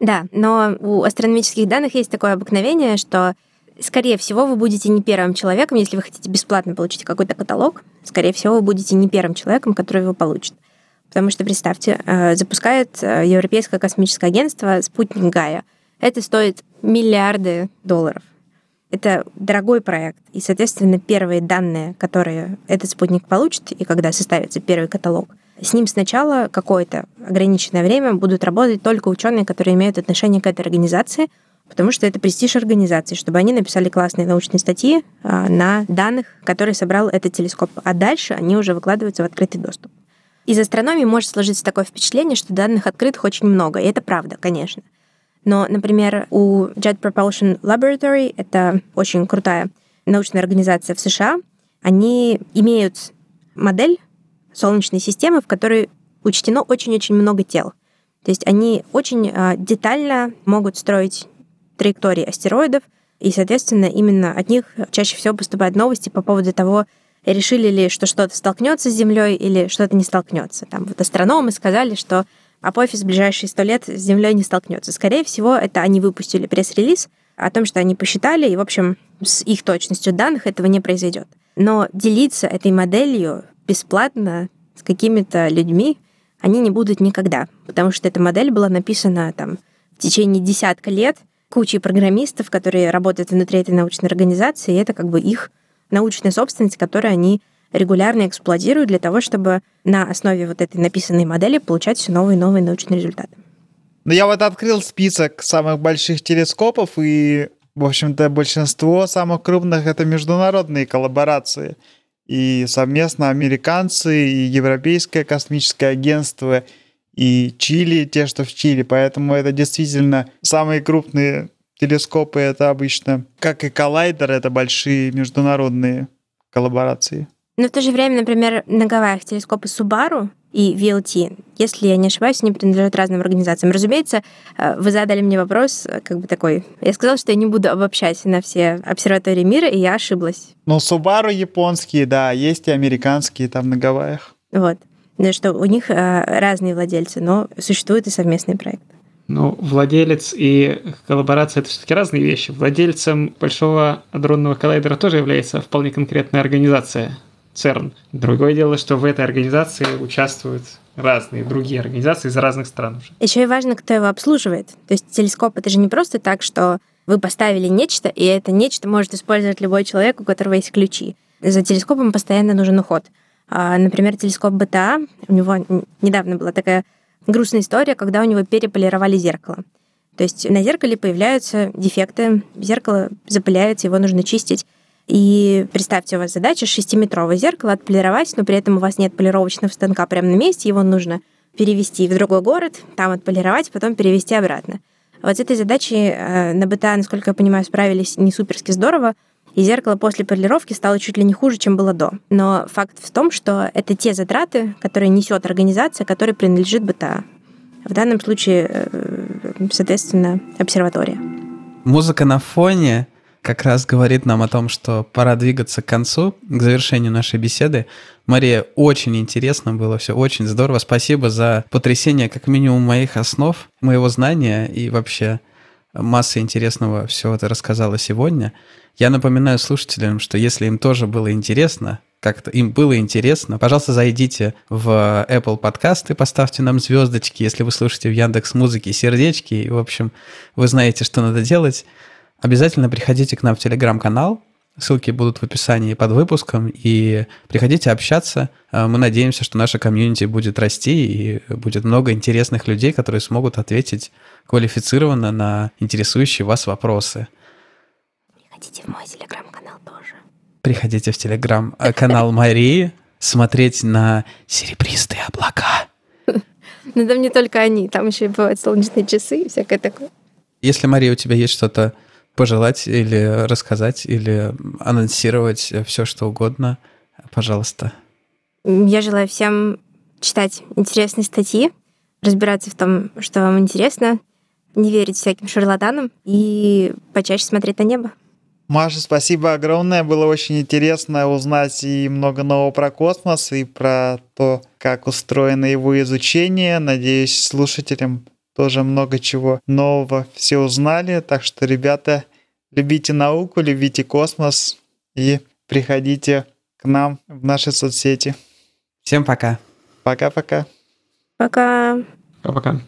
Да, но у астрономических данных есть такое обыкновение, что, скорее всего, вы будете не первым человеком, если вы хотите бесплатно получить какой-то каталог, скорее всего, вы будете не первым человеком, который его получит. Потому что, представьте, э, запускает э, Европейское космическое агентство спутник Гая. Это стоит миллиарды долларов. Это дорогой проект, и, соответственно, первые данные, которые этот спутник получит, и когда составится первый каталог, с ним сначала какое-то ограниченное время будут работать только ученые, которые имеют отношение к этой организации, потому что это престиж организации, чтобы они написали классные научные статьи а, на данных, которые собрал этот телескоп. А дальше они уже выкладываются в открытый доступ. Из астрономии может сложиться такое впечатление, что данных открытых очень много, и это правда, конечно. Но, например, у Jet Propulsion Laboratory, это очень крутая научная организация в США, они имеют модель Солнечной системы, в которой учтено очень-очень много тел. То есть они очень а, детально могут строить траектории астероидов, и, соответственно, именно от них чаще всего поступают новости по поводу того, решили ли, что что-то столкнется с Землей или что-то не столкнется. Там вот астрономы сказали, что апофис в ближайшие сто лет с Землей не столкнется. Скорее всего, это они выпустили пресс-релиз о том, что они посчитали, и, в общем, с их точностью данных этого не произойдет. Но делиться этой моделью бесплатно с какими-то людьми они не будут никогда, потому что эта модель была написана там в течение десятка лет кучей программистов, которые работают внутри этой научной организации, и это как бы их научная собственность, которую они регулярно эксплуатируют для того, чтобы на основе вот этой написанной модели получать все новые и новые научные результаты. Ну, я вот открыл список самых больших телескопов, и, в общем-то, большинство самых крупных — это международные коллаборации. И совместно американцы, и Европейское космическое агентство, и Чили, те, что в Чили. Поэтому это действительно самые крупные телескопы, это обычно, как и коллайдер, это большие международные коллаборации. Но в то же время, например, на Гавайях телескопы Subaru и VLT, если я не ошибаюсь, они принадлежат разным организациям. Разумеется, э, вы задали мне вопрос, э, как бы такой. Я сказала, что я не буду обобщать на все обсерватории мира, и я ошиблась. Ну, Subaru японские, да, есть и американские там на Гавайях. Вот. Что у них э, разные владельцы, но существует и совместный проект. Ну, владелец и коллаборация — это все-таки разные вещи. Владельцем Большого адронного коллайдера тоже является вполне конкретная организация. ЦЕРН. Другое дело, что в этой организации участвуют разные другие организации из разных стран уже. Еще и важно, кто его обслуживает. То есть телескоп — это же не просто так, что вы поставили нечто, и это нечто может использовать любой человек, у которого есть ключи. За телескопом постоянно нужен уход. А, например, телескоп БТА, у него недавно была такая грустная история, когда у него переполировали зеркало. То есть на зеркале появляются дефекты, зеркало запыляется, его нужно чистить. И представьте, у вас задача 6-метровое зеркало отполировать, но при этом у вас нет полировочного станка прямо на месте, его нужно перевести в другой город, там отполировать, потом перевести обратно. Вот с этой задачей э, на БТА, насколько я понимаю, справились не суперски здорово, и зеркало после полировки стало чуть ли не хуже, чем было до. Но факт в том, что это те затраты, которые несет организация, которой принадлежит БТА. В данном случае, э, соответственно, обсерватория. Музыка на фоне как раз говорит нам о том, что пора двигаться к концу, к завершению нашей беседы. Мария, очень интересно было все, очень здорово. Спасибо за потрясение как минимум моих основ, моего знания и вообще масса интересного все это рассказала сегодня. Я напоминаю слушателям, что если им тоже было интересно, как-то им было интересно, пожалуйста, зайдите в Apple подкасты, поставьте нам звездочки, если вы слушаете в Яндекс Музыке сердечки, и, в общем, вы знаете, что надо делать. Обязательно приходите к нам в телеграм-канал. Ссылки будут в описании под выпуском. И приходите общаться. А, мы надеемся, что наша комьюнити будет расти и будет много интересных людей, которые смогут ответить квалифицированно на интересующие вас вопросы. Приходите в мой телеграм-канал тоже. Приходите в телеграм-канал Марии смотреть на серебристые облака. (laughs) Но там не только они, там еще и бывают солнечные часы и всякое такое. Если, Мария, у тебя есть что-то пожелать или рассказать, или анонсировать все, что угодно, пожалуйста. Я желаю всем читать интересные статьи, разбираться в том, что вам интересно, не верить всяким шарлатанам и почаще смотреть на небо. Маша, спасибо огромное. Было очень интересно узнать и много нового про космос, и про то, как устроено его изучение. Надеюсь, слушателям тоже много чего нового все узнали. Так что, ребята, любите науку, любите космос и приходите к нам в наши соцсети. Всем пока. Пока-пока. Пока. Пока-пока.